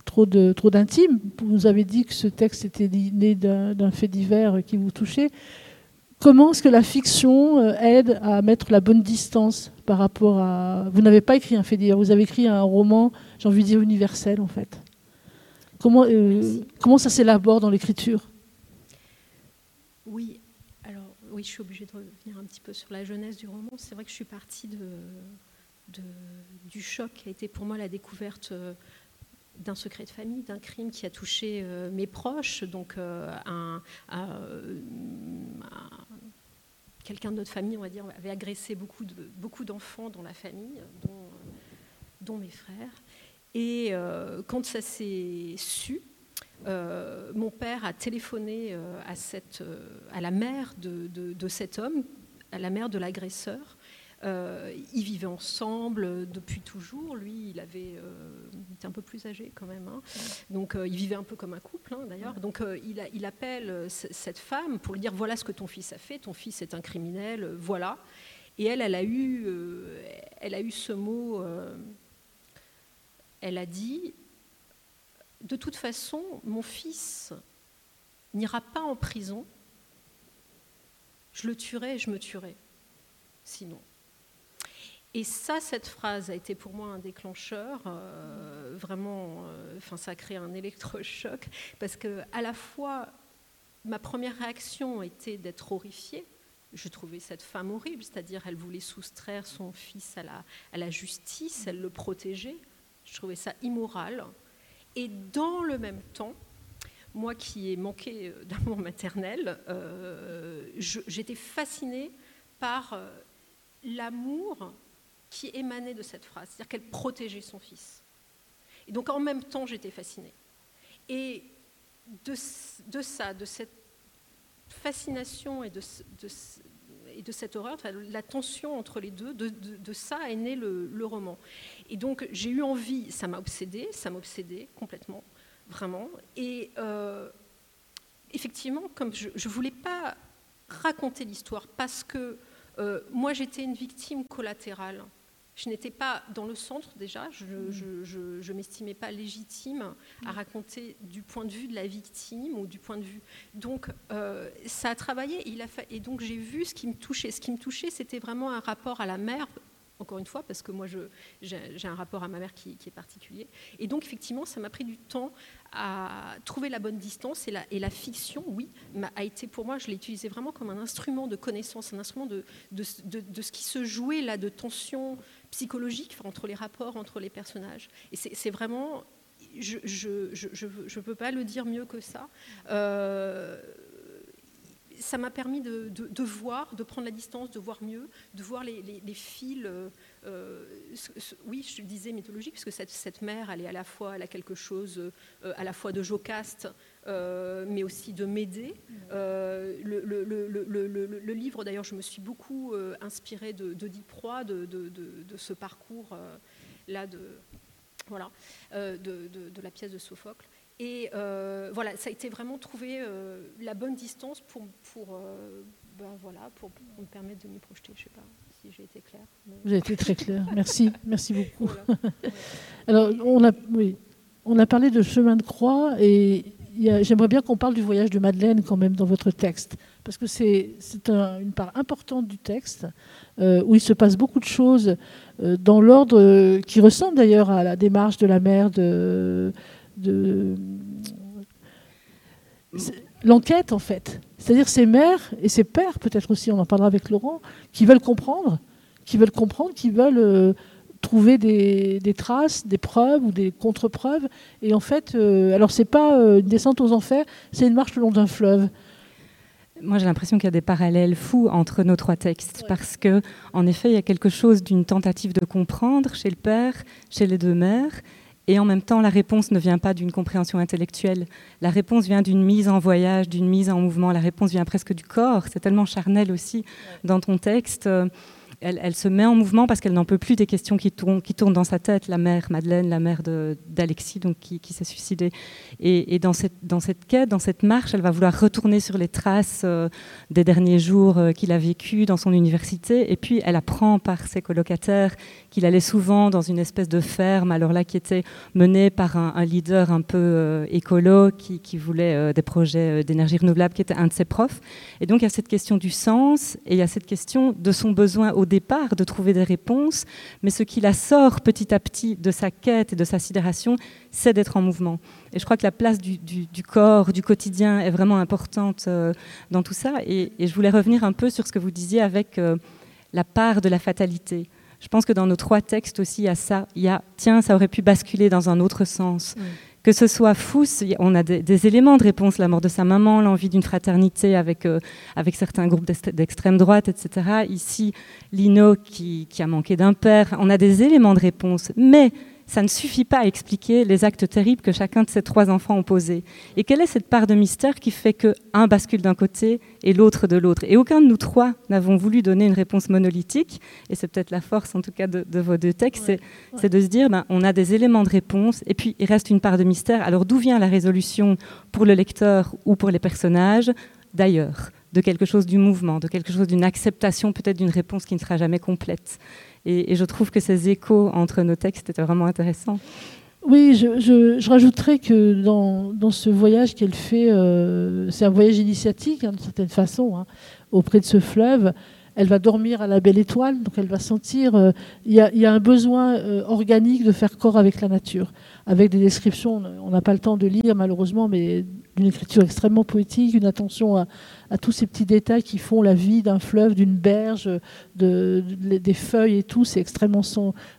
trop de trop d'intime. Vous nous avez dit que ce texte était né d'un fait divers qui vous touchait. comment est-ce que la fiction euh, aide à mettre la bonne distance par rapport à... Vous n'avez pas écrit un fait divers, vous avez écrit un roman, j'ai envie de dire universel en fait. Comment, euh, comment ça s'élabore dans l'écriture? Oui, alors oui, je suis obligée de revenir un petit peu sur la jeunesse du roman. C'est vrai que je suis partie de, du choc a été pour moi la découverte euh, d'un secret de famille, d'un crime qui a touché euh, mes proches, donc un, quelqu'un de notre famille, on va dire, avait agressé beaucoup, de, beaucoup d'enfants dans la famille, dont, mes frères. Et euh, quand ça s'est su, euh, mon père a téléphoné euh, à, la mère de, cet homme, à la mère de l'agresseur. Ils vivaient ensemble depuis toujours. Lui, il avait, était un peu plus âgé quand même. Hein. Donc, il vivait un peu comme un couple, hein, d'ailleurs. Donc, il, a, il, appelle cette femme pour lui dire voilà ce que ton fils a fait. Ton fils est un criminel. voilà. Et elle, elle a eu, elle a eu ce mot elle a dit, de toute façon, mon fils n'ira pas en prison, je le tuerai et je me tuerai, sinon. Et ça, cette phrase a été pour moi un déclencheur, euh, vraiment, euh, ça a créé un électrochoc, parce que à la fois, ma première réaction était d'être horrifiée. Je trouvais cette femme horrible, c'est-à-dire elle voulait soustraire son fils à la, à la justice, elle le protégeait. Je trouvais ça immoral. Et dans le même temps, moi qui ai manqué euh, d'amour maternel, j'étais fascinée par l'amour qui émanait de cette phrase, c'est-à-dire qu'elle protégeait son fils. Et donc en même temps, j'étais fascinée. Et de, ça, de cette fascination et de, de, et de cette horreur, la tension entre les deux, de, ça est né le, roman. Et donc j'ai eu envie, ça m'a obsédé, ça m'a obsédé complètement, vraiment. Et euh, effectivement, comme je ne voulais pas raconter l'histoire parce que euh, moi j'étais une victime collatérale je n'étais pas dans le centre déjà, je ne m'estimais pas légitime à raconter du point de vue de la victime ou du point de vue. Donc euh, ça a travaillé il a fait, et donc j'ai vu ce qui me touchait. Ce qui me touchait, c'était vraiment un rapport à la mère encore une fois, parce que moi, j'ai un rapport à ma mère qui, est particulier. Et donc, effectivement, ça m'a pris du temps à trouver la bonne distance. Et la, et la fiction, oui, a été pour moi, je l'ai utilisé vraiment comme un instrument de connaissance, un instrument de, de, de, ce qui se jouait là, de tension psychologique entre les rapports entre les personnages. Et c'est vraiment je ne peux pas le dire mieux que ça. Euh, ça m'a permis de, voir, de prendre la distance, de voir mieux, de voir les, fils. Euh, oui, je disais mythologique, parce que cette, cette, mère, elle est à la fois, elle a quelque chose euh, à la fois de Jocaste, mais aussi de Médée. Le, le, livre, d'ailleurs, je me suis beaucoup inspirée de, de Proie, de, de, ce parcours là de voilà, de, la pièce de Sophocle. Et euh, voilà, ça a été vraiment trouver euh, la bonne distance pour, pour, euh, ben voilà, pour, me permettre de m'y projeter. Je ne sais pas si j'ai été claire. Vous avez été très claire. Merci, merci beaucoup. Alors, on a, oui, on a parlé de chemin de croix et j'aimerais bien qu'on parle du voyage de Madeleine quand même dans votre texte, parce que c'est une part importante du texte où il se passe beaucoup de choses dans l'ordre qui ressemble d'ailleurs à la démarche de la mère de de l'enquête en fait. C'est-à-dire ces mères et ces pères, peut-être aussi, on en parlera avec Laurent, qui veulent comprendre, qui veulent comprendre, qui veulent euh, trouver des, traces, des preuves ou des contre-preuves. Et en fait, euh, alors c'est pas euh, une descente aux enfers, c'est une marche le long d'un fleuve. Moi, j'ai l'impression qu'il y a des parallèles fous entre nos trois textes, parce que, en effet, il y a quelque chose d'une tentative de comprendre chez le père, chez les deux mères, et en même temps, la réponse ne vient pas d'une compréhension intellectuelle. La réponse vient d'une mise en voyage, d'une mise en mouvement. La réponse vient presque du corps. C'est tellement charnel aussi dans ton texte. Elle, se met en mouvement parce qu'elle n'en peut plus des questions qui tournent, qui tournent dans sa tête. La mère Madeleine, la mère d'Alexis, donc qui, s'est suicidée. Et, dans, cette, dans cette quête, dans cette marche, elle va vouloir retourner sur les traces euh, des derniers jours euh, qu'il a vécu dans son université. Et puis, elle apprend par ses colocataires qu'il allait souvent dans une espèce de ferme, alors là, qui était menée par un, leader un peu euh, écolo qui, qui voulait des projets d'énergie renouvelable, qui était un de ses profs. Et donc, il y a cette question du sens et il y a cette question de son besoin au départ de trouver des réponses, mais ce qui la sort petit à petit de sa quête et de sa sidération, c'est d'être en mouvement. Et je crois que la place du, corps, du quotidien est vraiment importante euh, dans tout ça. Et, je voulais revenir un peu sur ce que vous disiez avec euh, la part de la fatalité. Je pense que dans nos trois textes aussi, il y a ça. Il y a, tiens, ça aurait pu basculer dans un autre sens que ce soit Fous, on a des, éléments de réponse, la mort de sa maman, l'envie d'une fraternité avec, euh, avec certains groupes d'extrême droite, etc. Ici, Lino qui, qui a manqué d'un père, on a des éléments de réponse. Mais ça ne suffit pas à expliquer les actes terribles que chacun de ces trois enfants ont posés. Et quelle est cette part de mystère qui fait qu'un bascule d'un côté et l'autre de l'autre? Et aucun de nous trois n'avons voulu donner une réponse monolithique, et c'est peut-être la force en tout cas de, vos deux textes, c'est de se dire, ben, on a des éléments de réponse, et puis il reste une part de mystère. Alors d'où vient la résolution pour le lecteur ou pour les personnages? D'ailleurs, de quelque chose du mouvement, de quelque chose d'une acceptation peut-être d'une réponse qui ne sera jamais complète. Et, je trouve que ces échos entre nos textes étaient vraiment intéressants. Oui, je, rajouterais que dans, ce voyage qu'elle fait, euh, c'est un voyage initiatique, hein, d'une certaine façon, hein, auprès de ce fleuve. Elle va dormir à la belle étoile, donc elle va sentir. Euh, il y, y, a un besoin euh, organique de faire corps avec la nature, avec des descriptions. On n'a pas le temps de lire, malheureusement, mais d'une écriture extrêmement poétique, une attention à, tous ces petits détails qui font la vie d'un fleuve, d'une berge, de, des feuilles et tout. C'est extrêmement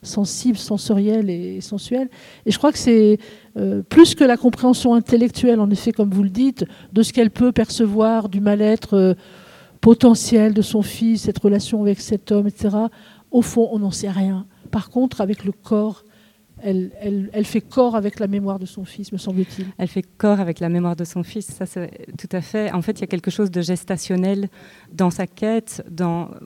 sensible, sensoriel et sensuel. Et je crois que c'est euh, plus que la compréhension intellectuelle, en effet, comme vous le dites, de ce qu'elle peut percevoir du mal-être euh, potentiel de son fils, cette relation avec cet homme, etc. Au fond, on n'en sait rien. Par contre, avec le corps, elle, fait corps avec la mémoire de son fils, me semble-t-il. Elle fait corps avec la mémoire de son fils, ça c'est tout à fait. En fait, il y a quelque chose de gestationnel dans sa quête,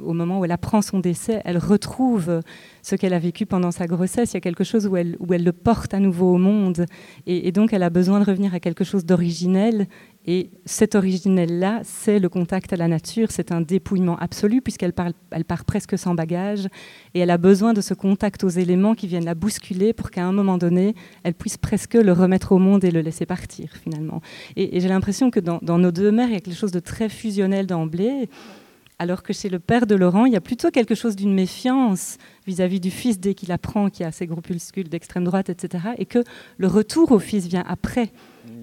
au moment où elle apprend son décès, elle retrouve ce qu'elle a vécu pendant sa grossesse. Il y a quelque chose où elle, où elle le porte à nouveau au monde. Et, et donc, elle a besoin de revenir à quelque chose d'originel et cet originel-là, c'est le contact à la nature, c'est un dépouillement absolu puisqu'elle elle part presque sans bagage et elle a besoin de ce contact aux éléments qui viennent la bousculer pour qu'à un moment donné, elle puisse presque le remettre au monde et le laisser partir finalement. Et, j'ai l'impression que dans, nos deux mères, il y a quelque chose de très fusionnel d'emblée. Alors que chez le père de Laurent, il y a plutôt quelque chose d'une méfiance vis-à-vis du fils dès qu'il apprend qu'il y a ces groupuscules d'extrême droite, etc. Et que le retour au fils vient après.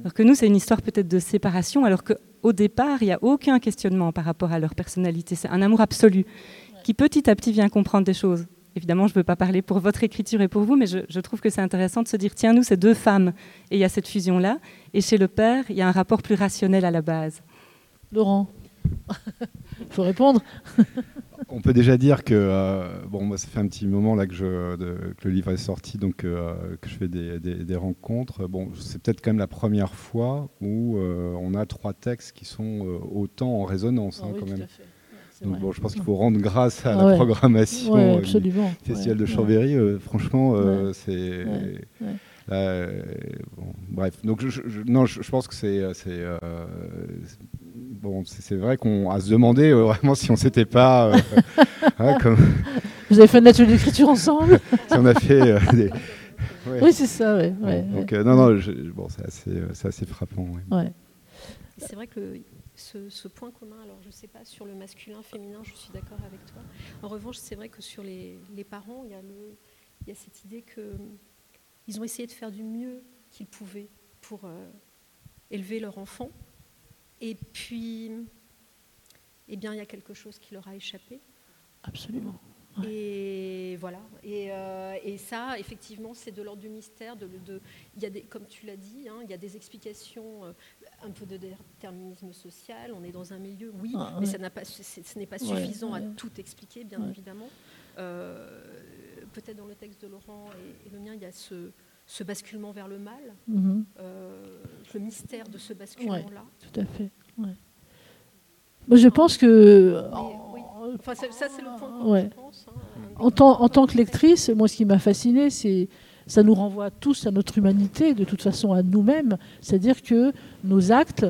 Alors que nous, c'est une histoire peut-être de séparation, alors qu'au départ, il n'y a aucun questionnement par rapport à leur personnalité. C'est un amour absolu qui petit à petit vient comprendre des choses. Évidemment, je ne veux pas parler pour votre écriture et pour vous, mais je, trouve que c'est intéressant de se dire, tiens, nous, c'est deux femmes, et il y a cette fusion-là. Et chez le père, il y a un rapport plus rationnel à la base. Laurent, il faut répondre. On peut déjà dire que euh, bon, moi, ça fait un petit moment là que, je, que le livre est sorti, donc euh, que je fais des, rencontres. Bon, c'est peut-être quand même la première fois où euh, on a trois textes qui sont autant en résonance, hein, ah quand même. Donc bon, je pense qu'il faut rendre grâce à la programmation du Festival de Chambéry. franchement, c'est bref, donc je, non, je, pense que c'est bon, c'est vrai qu'on a se demander euh, vraiment si on s'était pas. Euh, Vous avez fait un atelier d'écriture ensemble? Si on a fait. Euh, des... Oui, c'est ça, ouais. donc, non, non, bon, c'est assez, assez, frappant. C'est vrai que ce, point commun, alors je ne sais pas, sur le masculin, féminin, je suis d'accord avec toi. En revanche, c'est vrai que sur les, les parents, il y, a le, il y a cette idée qu'ils ont essayé de faire du mieux qu'ils pouvaient pour élever leur enfant. Et puis, eh bien, il y a quelque chose qui leur a échappé. Absolument. Et voilà. Euh, et, ça, effectivement, c'est de l'ordre du mystère. De, y a des, comme tu l'as dit, hein, il y a des explications, euh, un peu de déterminisme social. On est dans un milieu, oui, ah, mais ça pas, ce n'est pas suffisant à tout expliquer, bien évidemment. Euh, peut-être dans le texte de Laurent et, le mien, il y a ce, ce basculement vers le mal, mhm. euh, le mystère de ce basculement-là. tout à fait. Moi, je pense que Enfin, ça, c'est le point ouais. je pense. Hein, en, tant, en tant que lectrice, moi, ce qui m'a fasciné, c'est ça nous renvoie tous à notre humanité, de toute façon à nous-mêmes. C'est-à-dire que nos actes,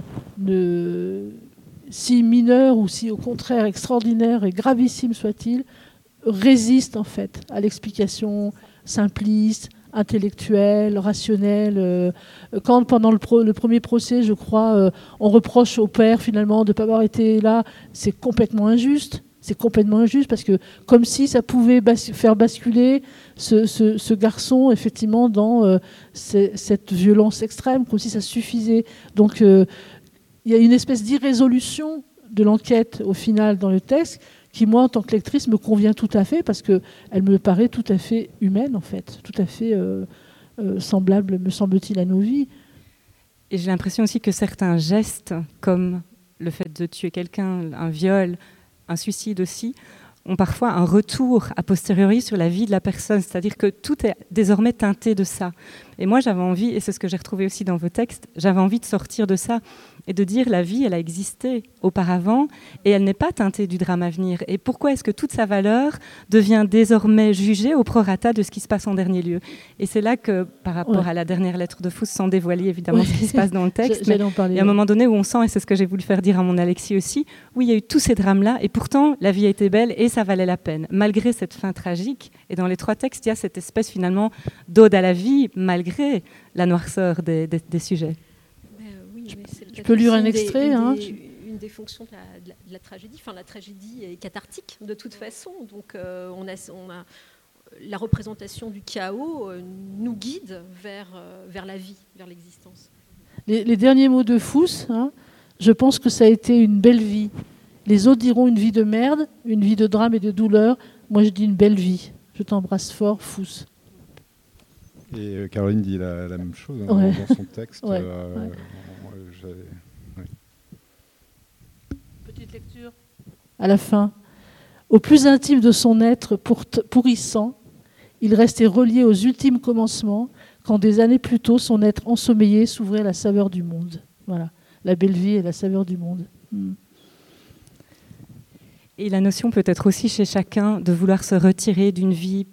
si mineurs ou si au contraire extraordinaires et gravissimes soient-ils, résistent en fait à l'explication simpliste, intellectuelle, rationnelle. Euh, quand pendant le, premier procès, je crois, euh, on reproche au père finalement de ne pas avoir été là, c'est complètement injuste. C'est complètement injuste parce que comme si ça pouvait faire basculer ce, garçon effectivement dans euh, cette violence extrême, comme si ça suffisait. Donc il y a une espèce d'irrésolution de l'enquête au final dans le texte qui, moi, en tant que lectrice, me convient tout à fait parce qu'elle me paraît tout à fait humaine, en fait, tout à fait euh, euh, semblable, me semble-t-il, à nos vies. Et j'ai l'impression aussi que certains gestes, comme le fait de tuer quelqu'un, un viol, un suicide aussi, ont parfois un retour a posteriori sur la vie de la personne, c'est-à-dire que tout est désormais teinté de ça. Et moi, j'avais envie, et c'est ce que j'ai retrouvé aussi dans vos textes, j'avais envie de sortir de ça et de dire la vie, elle a existé auparavant et elle n'est pas teintée du drame à venir. Et pourquoi est-ce que toute sa valeur devient désormais jugée au prorata de ce qui se passe en dernier lieu? Et c'est là que, par rapport à la dernière lettre de Fous, sans dévoiler évidemment ce qui se passe dans le texte, il y a un moment donné où on sent, et c'est ce que j'ai voulu faire dire à mon Alexis aussi, oui, il y a eu tous ces drames-là et pourtant la vie a été belle et ça valait la peine, malgré cette fin tragique. Et dans les trois textes, il y a cette espèce finalement d'ode à la vie, malgré la noirceur des sujets. Je peux lire un extrait une, hein. des, une des fonctions de la, tragédie. Enfin, la tragédie est cathartique de toute façon. Donc, euh, on, a, on, a, la représentation du chaos euh, nous guide vers, euh, vers la vie, vers l'existence. Les, derniers mots de Fous, hein, je pense que ça a été une belle vie. Les autres diront une vie de merde, une vie de drame et de douleur. Moi, je dis une belle vie. Je t'embrasse fort, Fous. Et Caroline dit la, même chose hein, dans son texte. Petite lecture. À la fin. Au plus intime de son être pourrissant, il restait relié aux ultimes commencements, quand des années plus tôt, son être ensommeillé s'ouvrait à la saveur du monde. Voilà, la belle vie et la saveur du monde. Hmm. Et la notion peut être aussi chez chacun de vouloir se retirer d'une vie.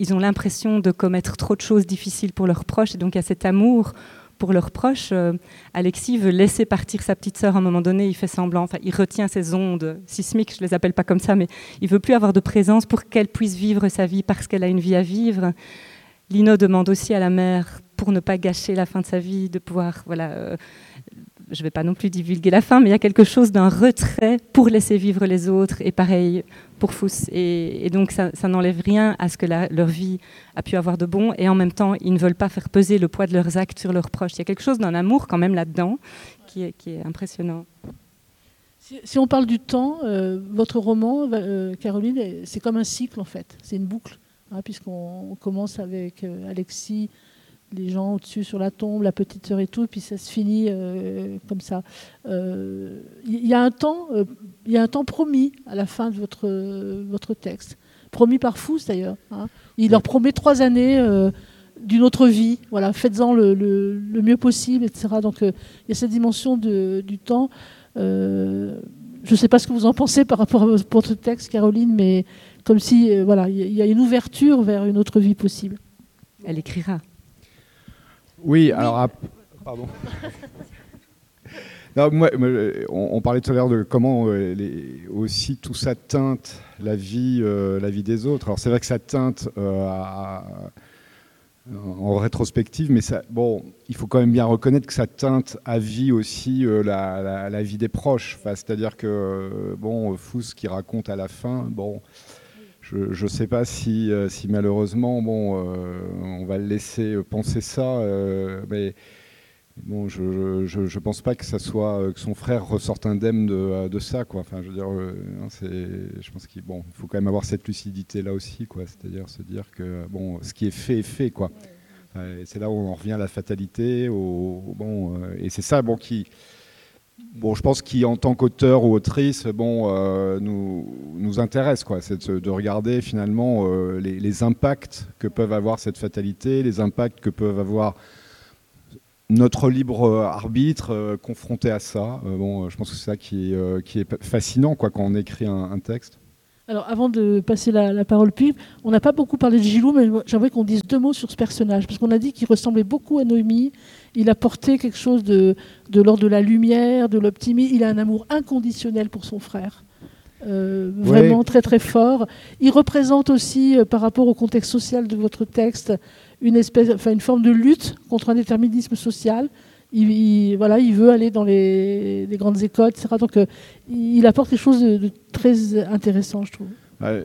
Ils ont l'impression de commettre trop de choses difficiles pour leurs proches, et donc a cet amour pour leurs proches, euh, Alexis veut laisser partir sa petite sœur à un moment donné, il fait semblant, enfin, il retient ses ondes sismiques, je ne les appelle pas comme ça, mais il veut plus avoir de présence pour qu'elle puisse vivre sa vie parce qu'elle a une vie à vivre. Lino demande aussi à la mère, pour ne pas gâcher la fin de sa vie, de pouvoir voilà, euh, je ne vais pas non plus divulguer la fin, mais il y a quelque chose d'un retrait pour laisser vivre les autres, et pareil pour Fous. Et, donc ça, n'enlève rien à ce que leur vie a pu avoir de bon, et en même temps, ils ne veulent pas faire peser le poids de leurs actes sur leurs proches. Il y a quelque chose d'un amour quand même là-dedans qui est, impressionnant. Si, on parle du temps, euh, votre roman, euh, Caroline, c'est comme un cycle en fait, c'est une boucle, hein, puisqu'on commence avec euh, Alexis les gens au-dessus sur la tombe, la petite sœur et tout, puis ça se finit euh, comme ça. Il euh, y, a un temps, il euh, y a un temps promis à la fin de votre, votre texte, promis par Fous d'ailleurs. Hein. Il leur promet trois années d'une autre vie. Voilà, faites-en le, le, mieux possible, etc. Donc il y a cette dimension de, du temps. je ne sais pas ce que vous en pensez par rapport à votre texte, Caroline, mais comme si voilà, il y a une ouverture vers une autre vie possible. Elle écrira. Oui, alors. Pardon. moi, on, parlait tout à l'heure de comment euh, aussi tout ça teinte la vie, euh, la vie des autres. Alors c'est vrai que ça teinte euh, en rétrospective, mais ça, bon, il faut quand même bien reconnaître que ça teinte à vie aussi la, vie des proches. C'est-à-dire que bon, Fous qui raconte à la fin, bon, je ne sais pas si, euh, si, malheureusement, bon, euh, on va le laisser penser ça, euh, mais bon, je ne pense pas que ça soit que son frère ressorte indemne de, de ça, quoi. Enfin, je veux dire, je pense qu'il bon, faut quand même avoir cette lucidité là aussi. C'est-à-dire se dire que bon, ce qui est fait est fait, c'est là où on revient à la fatalité, au, bon, et c'est ça, bon, qui bon, je pense qu'en tant qu'auteur ou autrice, bon, euh, nous, nous intéresse, quoi, c'est de, regarder finalement euh, les, impacts que peuvent avoir cette fatalité, les impacts que peuvent avoir notre libre arbitre euh, confronté à ça. bon, je pense que c'est ça qui est, qui est fascinant, quoi, quand on écrit un, texte. Alors, avant de passer la, parole puis, on n'a pas beaucoup parlé de Gilou, mais j'aimerais qu'on dise deux mots sur ce personnage, parce qu'on a dit qu'il ressemblait beaucoup à Noémie. Il apportait quelque chose de, de l'ordre de la lumière, de l'optimisme. Il a un amour inconditionnel pour son frère. Euh, vraiment très très fort. Il représente aussi, euh, par rapport au contexte social de votre texte, une, espèce, enfin, une forme de lutte contre un déterminisme social. Il, voilà, il veut aller dans les, grandes écoles, etc. Donc euh, il apporte quelque chose de, très intéressant, je trouve.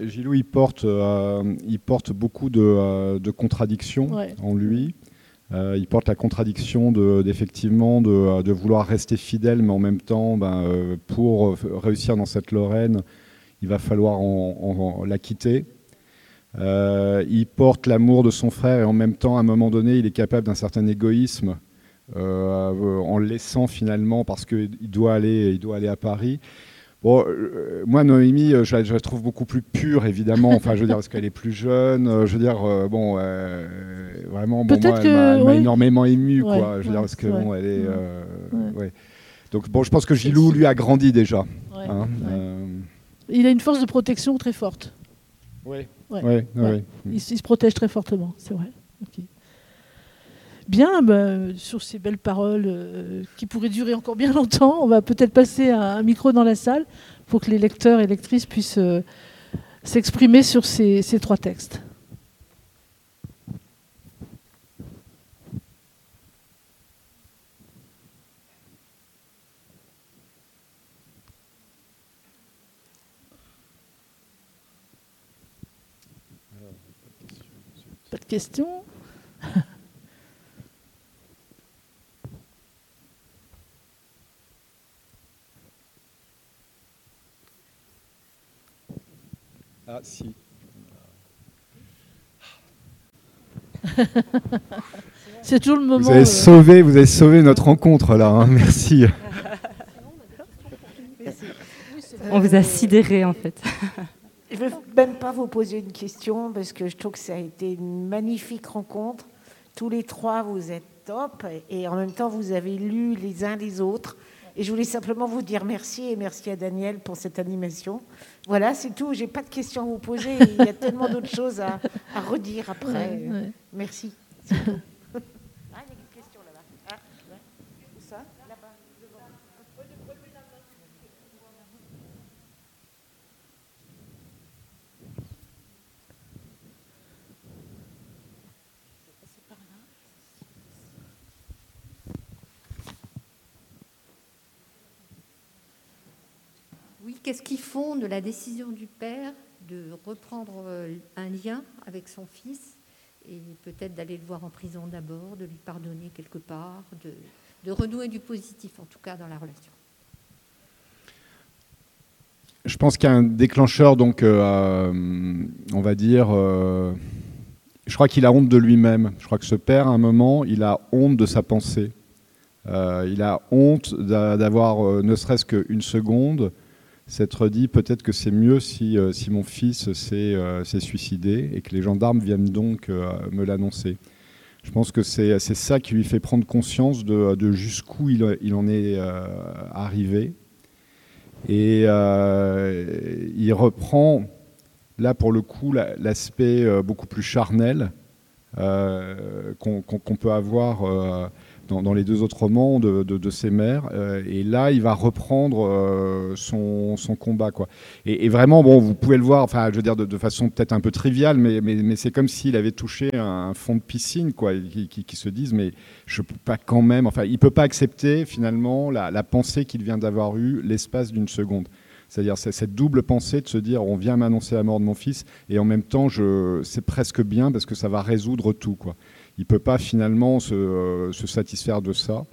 Gilou, il porte, il porte beaucoup de, contradictions en lui. Euh, il porte la contradiction de, d'effectivement de, de, vouloir rester fidèle, mais en même temps, ben, euh, pour réussir dans cette Lorraine, il va falloir en, la quitter. Euh, il porte l'amour de son frère et en même temps, à un moment donné, il est capable d'un certain égoïsme en le laissant finalement parce qu'il doit aller, il doit aller à Paris. Bon, euh, moi, Noémie, euh, je la, trouve beaucoup plus pure, évidemment. Enfin, je veux dire, parce qu'elle est plus jeune. Euh, je veux dire, bon, vraiment, bon, moi, elle m'a énormément ému, quoi. je veux dire, parce que bon, elle est. Ouais. Donc, bon, je pense que Gilou, lui, a grandi déjà. Hein, il a une force de protection très forte. Oui. Il, il, se protège très fortement, c'est vrai. Bien, bah, sur ces belles paroles euh, qui pourraient durer encore bien longtemps, on va peut-être passer un, micro dans la salle pour que les lecteurs et lectrices puissent euh, s'exprimer sur ces, trois textes. Pas de questions? Ah, si. C'est toujours le moment. Vous avez, sauvé, vous avez sauvé notre rencontre là, hein. merci. On vous a sidéré en fait. Je ne veux même pas vous poser une question parce que je trouve que ça a été une magnifique rencontre. Tous les trois, vous êtes top et en même temps, vous avez lu les uns les autres. Et je voulais simplement vous dire merci et merci à Daniel pour cette animation. Voilà, c'est tout. J'ai pas de questions à vous poser. Il y a tellement d'autres choses à, redire après. Merci. Qu'est-ce qui fonde la décision du père de reprendre euh, un lien avec son fils et peut-être d'aller le voir en prison d'abord, de lui pardonner quelque part, de, renouer du positif en tout cas dans la relation? Je pense qu'il y a un déclencheur, donc euh, on va dire, euh, je crois qu'il a honte de lui-même. Je crois que ce père, à un moment, il a honte de sa pensée. il a honte d'avoir ne serait-ce qu'une seconde s'être dit peut-être que c'est mieux si, euh, si, mon fils euh, s'est suicidé et que les gendarmes viennent donc euh, me l'annoncer. Je pense que c'est ça qui lui fait prendre conscience de, de jusqu'où il, il, en est arrivé. Et il reprend, là pour le coup, l'aspect beaucoup plus charnel qu'on peut avoir dans, les deux autres romans de, de, ses mères. Euh, et là, il va reprendre euh, son, son, combat. Quoi. Et, vraiment, bon, vous pouvez le voir, enfin, je veux dire, de, façon peut-être un peu triviale, mais, mais, mais c'est comme s'il avait touché un, fond de piscine, quoi, qui, qui, se disent, mais je peux pas quand même, enfin, il peut pas accepter finalement la, la pensée qu'il vient d'avoir eue l'espace d'une seconde. C'est-à-dire cette double pensée de se dire on vient m'annoncer la mort de mon fils et en même temps c'est presque bien parce que ça va résoudre tout. Quoi il ne peut pas finalement se, euh, satisfaire de ça.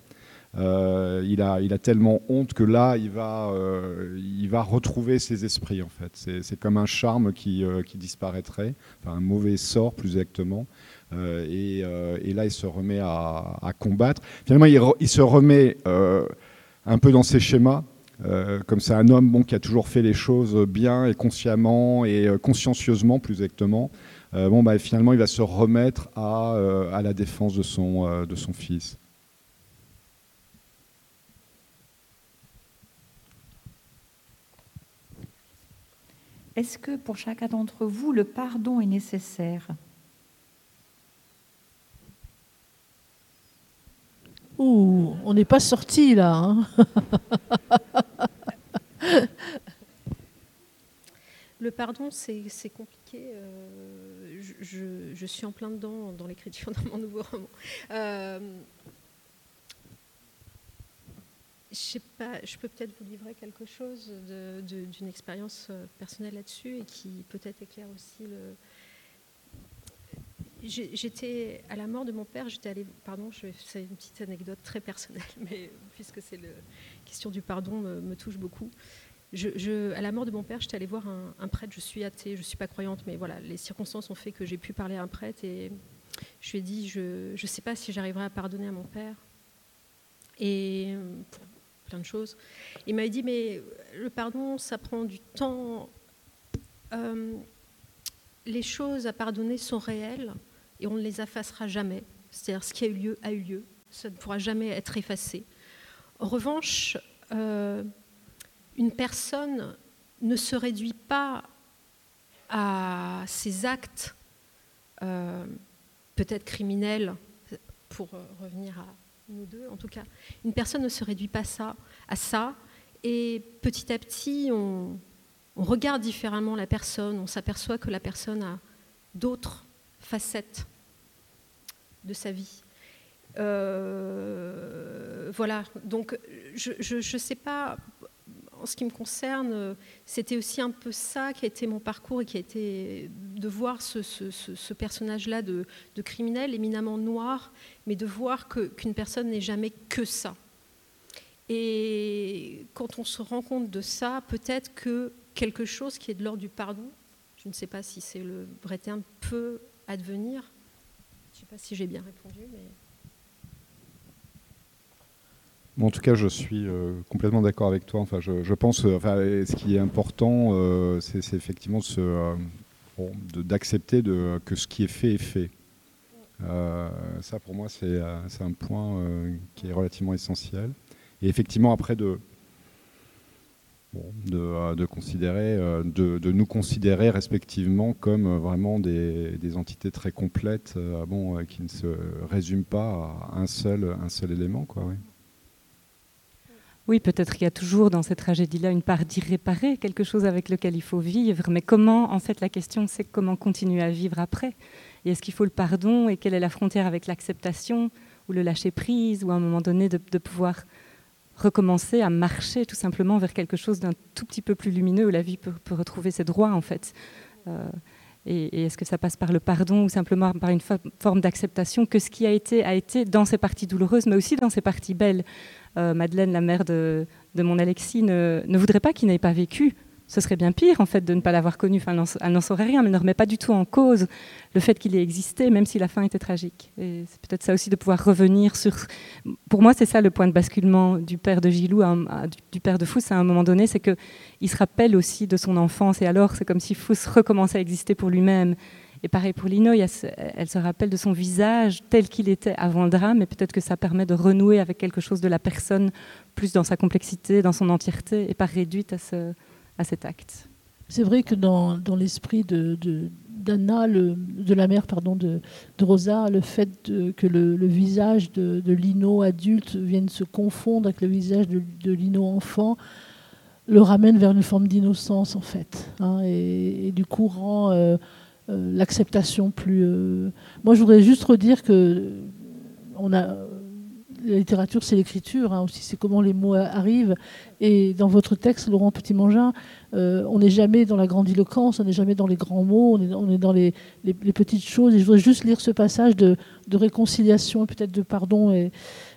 Euh, il, a, tellement honte que là, il va, euh, il va retrouver ses esprits, en fait. C'est comme un charme qui, disparaîtrait, enfin un mauvais sort, plus exactement. Et, là, il se remet à, combattre. Finalement, il se remet un peu dans ses schémas. Comme c'est un homme bon, qui a toujours fait les choses bien et consciemment et consciencieusement, plus exactement. Euh, bon, bah, finalement, il va se remettre à, euh, à la défense de son, euh, de son fils. est-ce que pour chacun d'entre vous, le pardon est nécessaire? Ouh, on n'est pas sorti là. Hein. le pardon, c'est compliqué. Euh, je, suis en plein dedans dans l'écriture de mon nouveau roman. Euh, je sais pas, je peux peut-être vous livrer quelque chose d'une expérience euh, personnelle là-dessus et qui peut-être éclaire aussi le. J'étais à la mort de mon père, j'étais allée, pardon, c'est une petite anecdote très personnelle, mais puisque c'est la question du pardon me, touche beaucoup. À la mort de mon père, j'étais allée voir un, prêtre. Je suis athée, je ne suis pas croyante, mais voilà, les circonstances ont fait que j'ai pu parler à un prêtre et je lui ai dit je ne sais pas si j'arriverai à pardonner à mon père. Et plein de choses. Il m'a dit, mais le pardon, ça prend du temps. Euh, les choses à pardonner sont réelles et on ne les effacera jamais. C'est-à-dire ce qui a eu lieu a eu lieu. Ça ne pourra jamais être effacé. En revanche, euh, une personne ne se réduit pas à ses actes euh, peut-être criminels, pour revenir à nous deux en tout cas, une personne ne se réduit pas ça, à ça, et petit à petit, on, regarde différemment la personne, on s'aperçoit que la personne a d'autres facettes de sa vie. Euh, voilà, donc je ne sais pas en ce qui me concerne, c'était aussi un peu ça qui a été mon parcours et qui a été de voir ce, personnage-là de, criminel éminemment noir, mais de voir qu'une personne n'est jamais que ça. Et quand on se rend compte de ça, peut-être que quelque chose qui est de l'ordre du pardon, je ne sais pas si c'est le vrai terme, peut advenir. Je ne sais pas si j'ai bien répondu, mais en tout cas, je suis euh, complètement d'accord avec toi. Enfin, je, pense, euh, enfin, ce qui est important, euh, c'est effectivement d'accepter que ce qui est fait est fait. ça, pour moi, c'est un point qui est relativement essentiel. Et effectivement, après, de, de, considérer, de, nous considérer respectivement comme vraiment des, entités très complètes, bon, qui ne se résument pas à un seul, un seul élément. Quoi, peut-être qu'il y a toujours dans cette tragédie-là une part d'irréparé, quelque chose avec lequel il faut vivre. Mais comment, en fait, la question, c'est comment continuer à vivre après? Et est-ce qu'il faut le pardon? Et quelle est la frontière avec l'acceptation ou le lâcher-prise Ou à un moment donné, de, pouvoir recommencer à marcher tout simplement vers quelque chose d'un tout petit peu plus lumineux où la vie peut, retrouver ses droits, en fait? Euh, et, est-ce que ça passe par le pardon ou simplement par une forme d'acceptation que ce qui a été a été dans ses parties douloureuses, mais aussi dans ses parties belles? Euh, Madeleine, la mère de, mon Alexis, ne, voudrait pas qu'il n'ait pas vécu. Ce serait bien pire, en fait, de ne pas l'avoir connu. Enfin, elle n'en saurait rien, mais ne remet pas du tout en cause le fait qu'il ait existé, même si la fin était tragique. Et c'est peut-être ça aussi de pouvoir revenir sur. Pour moi, c'est ça le point de basculement du père de Gilou, du père de Fous à un moment donné, c'est qu'il se rappelle aussi de son enfance. Et alors, c'est comme si Fous recommençait à exister pour lui-même. Et pareil pour Lino, elle se rappelle de son visage tel qu'il était avant le drame, et peut-être que ça permet de renouer avec quelque chose de la personne, plus dans sa complexité, dans son entièreté, et pas réduite à, ce, cet acte. C'est vrai que dans, dans l'esprit de, d'Anna, de la mère pardon, de, de Rosa, le fait que le, visage de, Lino adulte vienne se confondre avec le visage de, Lino enfant le ramène vers une forme d'innocence en fait, hein, et, du coup rend euh, euh, l'acceptation plus. Euh, moi, je voudrais juste redire que on a la littérature, c'est l'écriture hein, aussi, c'est comment les mots arrivent. Et dans votre texte, Laurent Petit-Mangin, euh, on n'est jamais dans la grandiloquence, on n'est jamais dans les grands mots, on est, dans les, petites choses. Et je voudrais juste lire ce passage de, réconciliation peut-être de pardon. Et...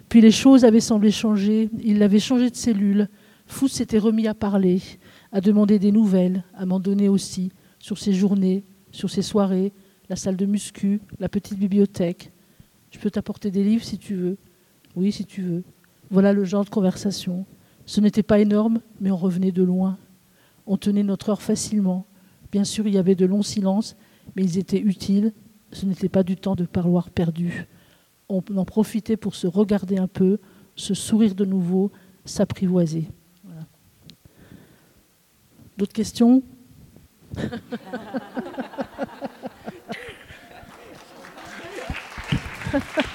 Puis les choses avaient semblé changer. Il avait changé de cellule. Fou s'était remis à parler, à demander des nouvelles, à m'en donner aussi, sur ses journées, sur ces soirées, la salle de muscu, la petite bibliothèque. Je peux t'apporter des livres si tu veux. Oui, si tu veux. Voilà le genre de conversation. Ce n'était pas énorme, mais on revenait de loin. On tenait notre heure facilement. Bien sûr, il y avait de longs silences, mais ils étaient utiles. Ce n'était pas du temps de parloir perdu. On en profitait pour se regarder un peu, se sourire de nouveau, s'apprivoiser. D'autres questions?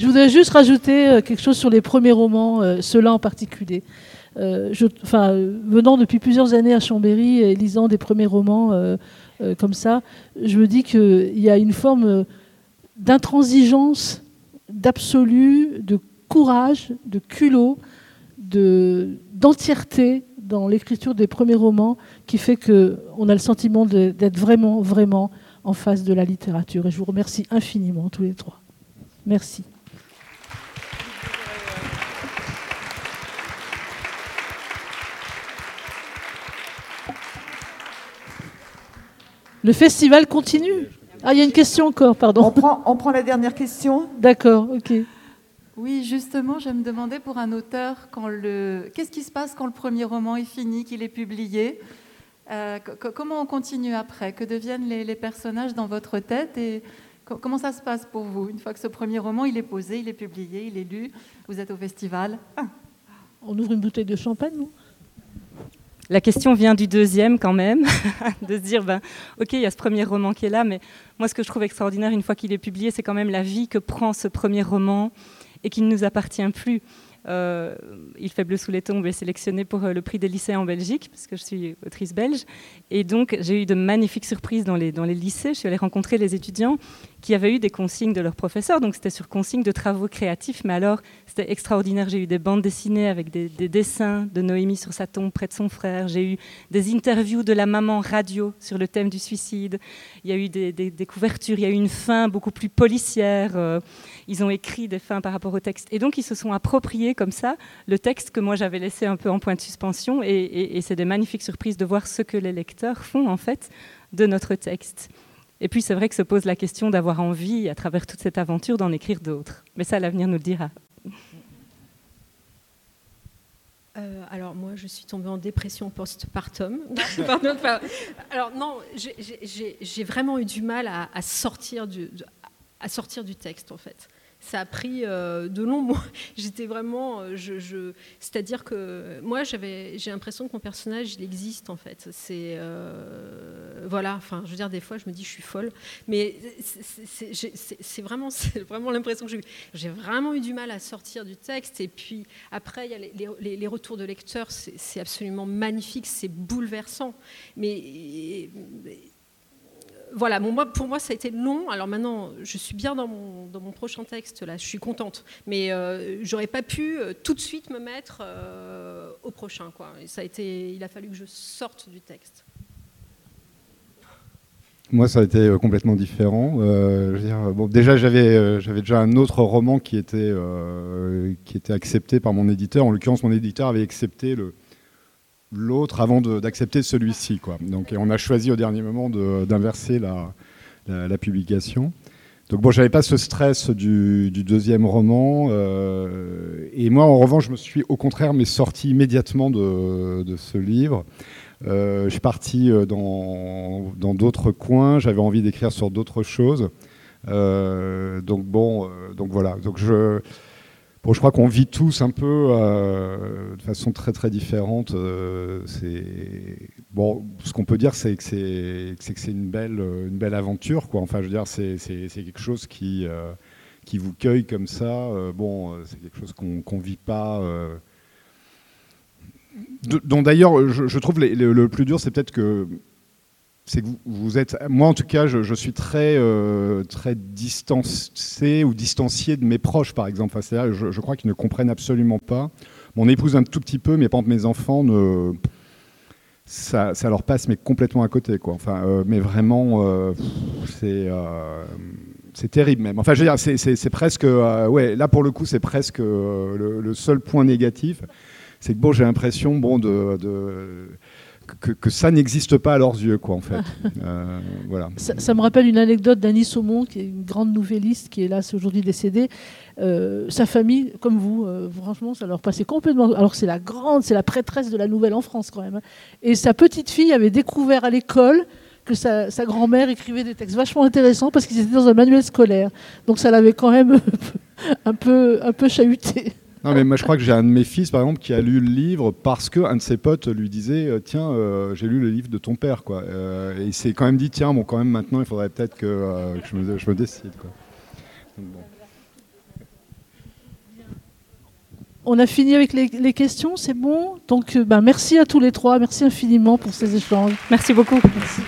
Je voudrais juste rajouter euh, quelque chose sur les premiers romans, euh, ceux-là en particulier. Euh, venant depuis plusieurs années à Chambéry et lisant des premiers romans comme ça, je me dis qu'il y a une forme d'intransigeance, d'absolu, de courage, de culot, d'entièreté dans l'écriture des premiers romans qui fait qu'on a le sentiment d'être vraiment, vraiment en face de la littérature. Et je vous remercie infiniment tous les trois. Merci. Le festival continue. Ah, il y a une question encore, pardon. On prend, on prend la dernière question. D'accord, ok. Oui, justement, je me demandais pour un auteur, quand le... qu'est-ce qui se passe quand le premier roman est fini, qu'il est publié? Euh, Comment on continue après? Que deviennent les, personnages dans votre tête et comment ça se passe pour vous? Une fois que ce premier roman, il est posé, il est publié, il est lu, vous êtes au festival? On ouvre une bouteille de champagne, non la question vient du deuxième quand même, de se dire, ben, ok, il y a ce premier roman qui est là, mais moi ce que je trouve extraordinaire une fois qu'il est publié, c'est quand même la vie que prend ce premier roman et qu'il ne nous appartient plus. Euh, Il fait bleu sous les tombes est sélectionné pour euh, le prix des lycées en Belgique, parce que je suis autrice belge. Et donc, j'ai eu de magnifiques surprises dans les, dans les lycées. Je suis allée rencontrer les étudiants qui avaient eu des consignes de leurs professeurs. Donc, c'était sur consigne de travaux créatifs. Mais alors, c'était extraordinaire. J'ai eu des bandes dessinées avec des, dessins de Noémie sur sa tombe près de son frère. J'ai eu des interviews de la maman radio sur le thème du suicide. Il y a eu des, couvertures. Il y a eu une fin beaucoup plus policière. Euh, ils ont écrit des fins par rapport au texte. Et donc, ils se sont appropriés comme ça le texte que moi j'avais laissé un peu en point de suspension. Et, c'est des magnifiques surprises de voir ce que les lecteurs font en fait de notre texte. Et puis c'est vrai que se pose la question d'avoir envie, à travers toute cette aventure, d'en écrire d'autres. Mais ça, l'avenir nous le dira. Euh, alors moi, je suis tombée en dépression post-partum. alors non, j'ai vraiment eu du mal à sortir du texte en fait ça a pris euh, de longs mois. J'étais vraiment, euh, je, c'est-à-dire que moi j'avais, j'ai l'impression que mon personnage il existe en fait. C'est euh, voilà, enfin je veux dire des fois je me dis je suis folle, mais c'est vraiment, c'est vraiment l'impression que j'ai eu. J'ai vraiment eu du mal à sortir du texte et puis après il y a les, les retours de lecteurs, c'est absolument magnifique, c'est bouleversant, mais voilà, pour moi, ça a été long. Alors maintenant, je suis bien dans mon, prochain texte, là, je suis contente. Mais euh, j'aurais pas pu euh, tout de suite me mettre euh, au prochain. Ça a été, il a fallu que je sorte du texte. Moi, ça a été complètement différent. déjà, j'avais, j'avais déjà un autre roman qui était, qui était accepté par mon éditeur. En l'occurrence, mon éditeur avait accepté le, l'autre avant d'accepter celui-ci. Quoi. Donc, on a choisi au dernier moment d'inverser la, publication. Donc bon, j'avais pas ce stress du, deuxième roman. Euh, et moi, en revanche, je me suis au contraire mais sorti immédiatement de, de ce livre. Euh, je suis parti euh, dans d'autres coins. J'avais envie d'écrire sur d'autres choses. donc bon, donc voilà. Donc je Bon, je crois qu'on vit tous un peu euh, de façon très très différente. Euh, bon, ce qu'on peut dire, c'est que c'est c'est une belle une belle aventure, quoi. Enfin, je veux dire, c'est quelque chose qui euh, qui vous cueille comme ça. bon, c'est quelque chose qu'on qu'on vit pas. dont d'ailleurs, je, trouve le plus dur, c'est peut-être que c'est que vous, êtes, moi en tout cas, je, suis très, euh, très distancé ou distancié de mes proches, par exemple. Enfin, je, je, crois qu'ils ne comprennent absolument pas. Mon épouse un tout petit peu, mais pas mes enfants, ça, ça, leur passe mais complètement à côté. Enfin, euh, mais vraiment, euh, c'est c'est terrible même. Enfin, je veux dire, c'est presque, ouais, là pour le coup, c'est presque le, seul point négatif, c'est que bon, j'ai l'impression, bon, de que, ça n'existe pas à leurs yeux, quoi, en fait. Euh, voilà. Ça, me rappelle une anecdote d'Annie Saumon, qui est une grande nouvelliste, qui est là, aujourd'hui décédée. Euh, sa famille, comme vous, euh, franchement, ça leur passait complètement. Alors c'est la grande, c'est la prêtresse de la nouvelle en France, quand même. Hein. Et sa petite fille avait découvert à l'école que sa, sa grand-mère écrivait des textes vachement intéressants parce qu'ils étaient dans un manuel scolaire. Donc ça l'avait quand même un peu, un peu chahuté. Non, mais moi je crois que j'ai un de mes fils, par exemple, qui a lu le livre parce qu'un de ses potes lui disait euh, Tiens, euh, j'ai lu le livre de ton père. Quoi. Euh, et il s'est quand même dit Tiens, bon, quand même, maintenant, il faudrait peut-être que, que je, me, je, me, décide. Quoi. Donc, bon. On a fini avec les, les questions, c'est bon? Donc, ben, merci à tous les trois, merci infiniment pour ces échanges. Merci beaucoup. Merci.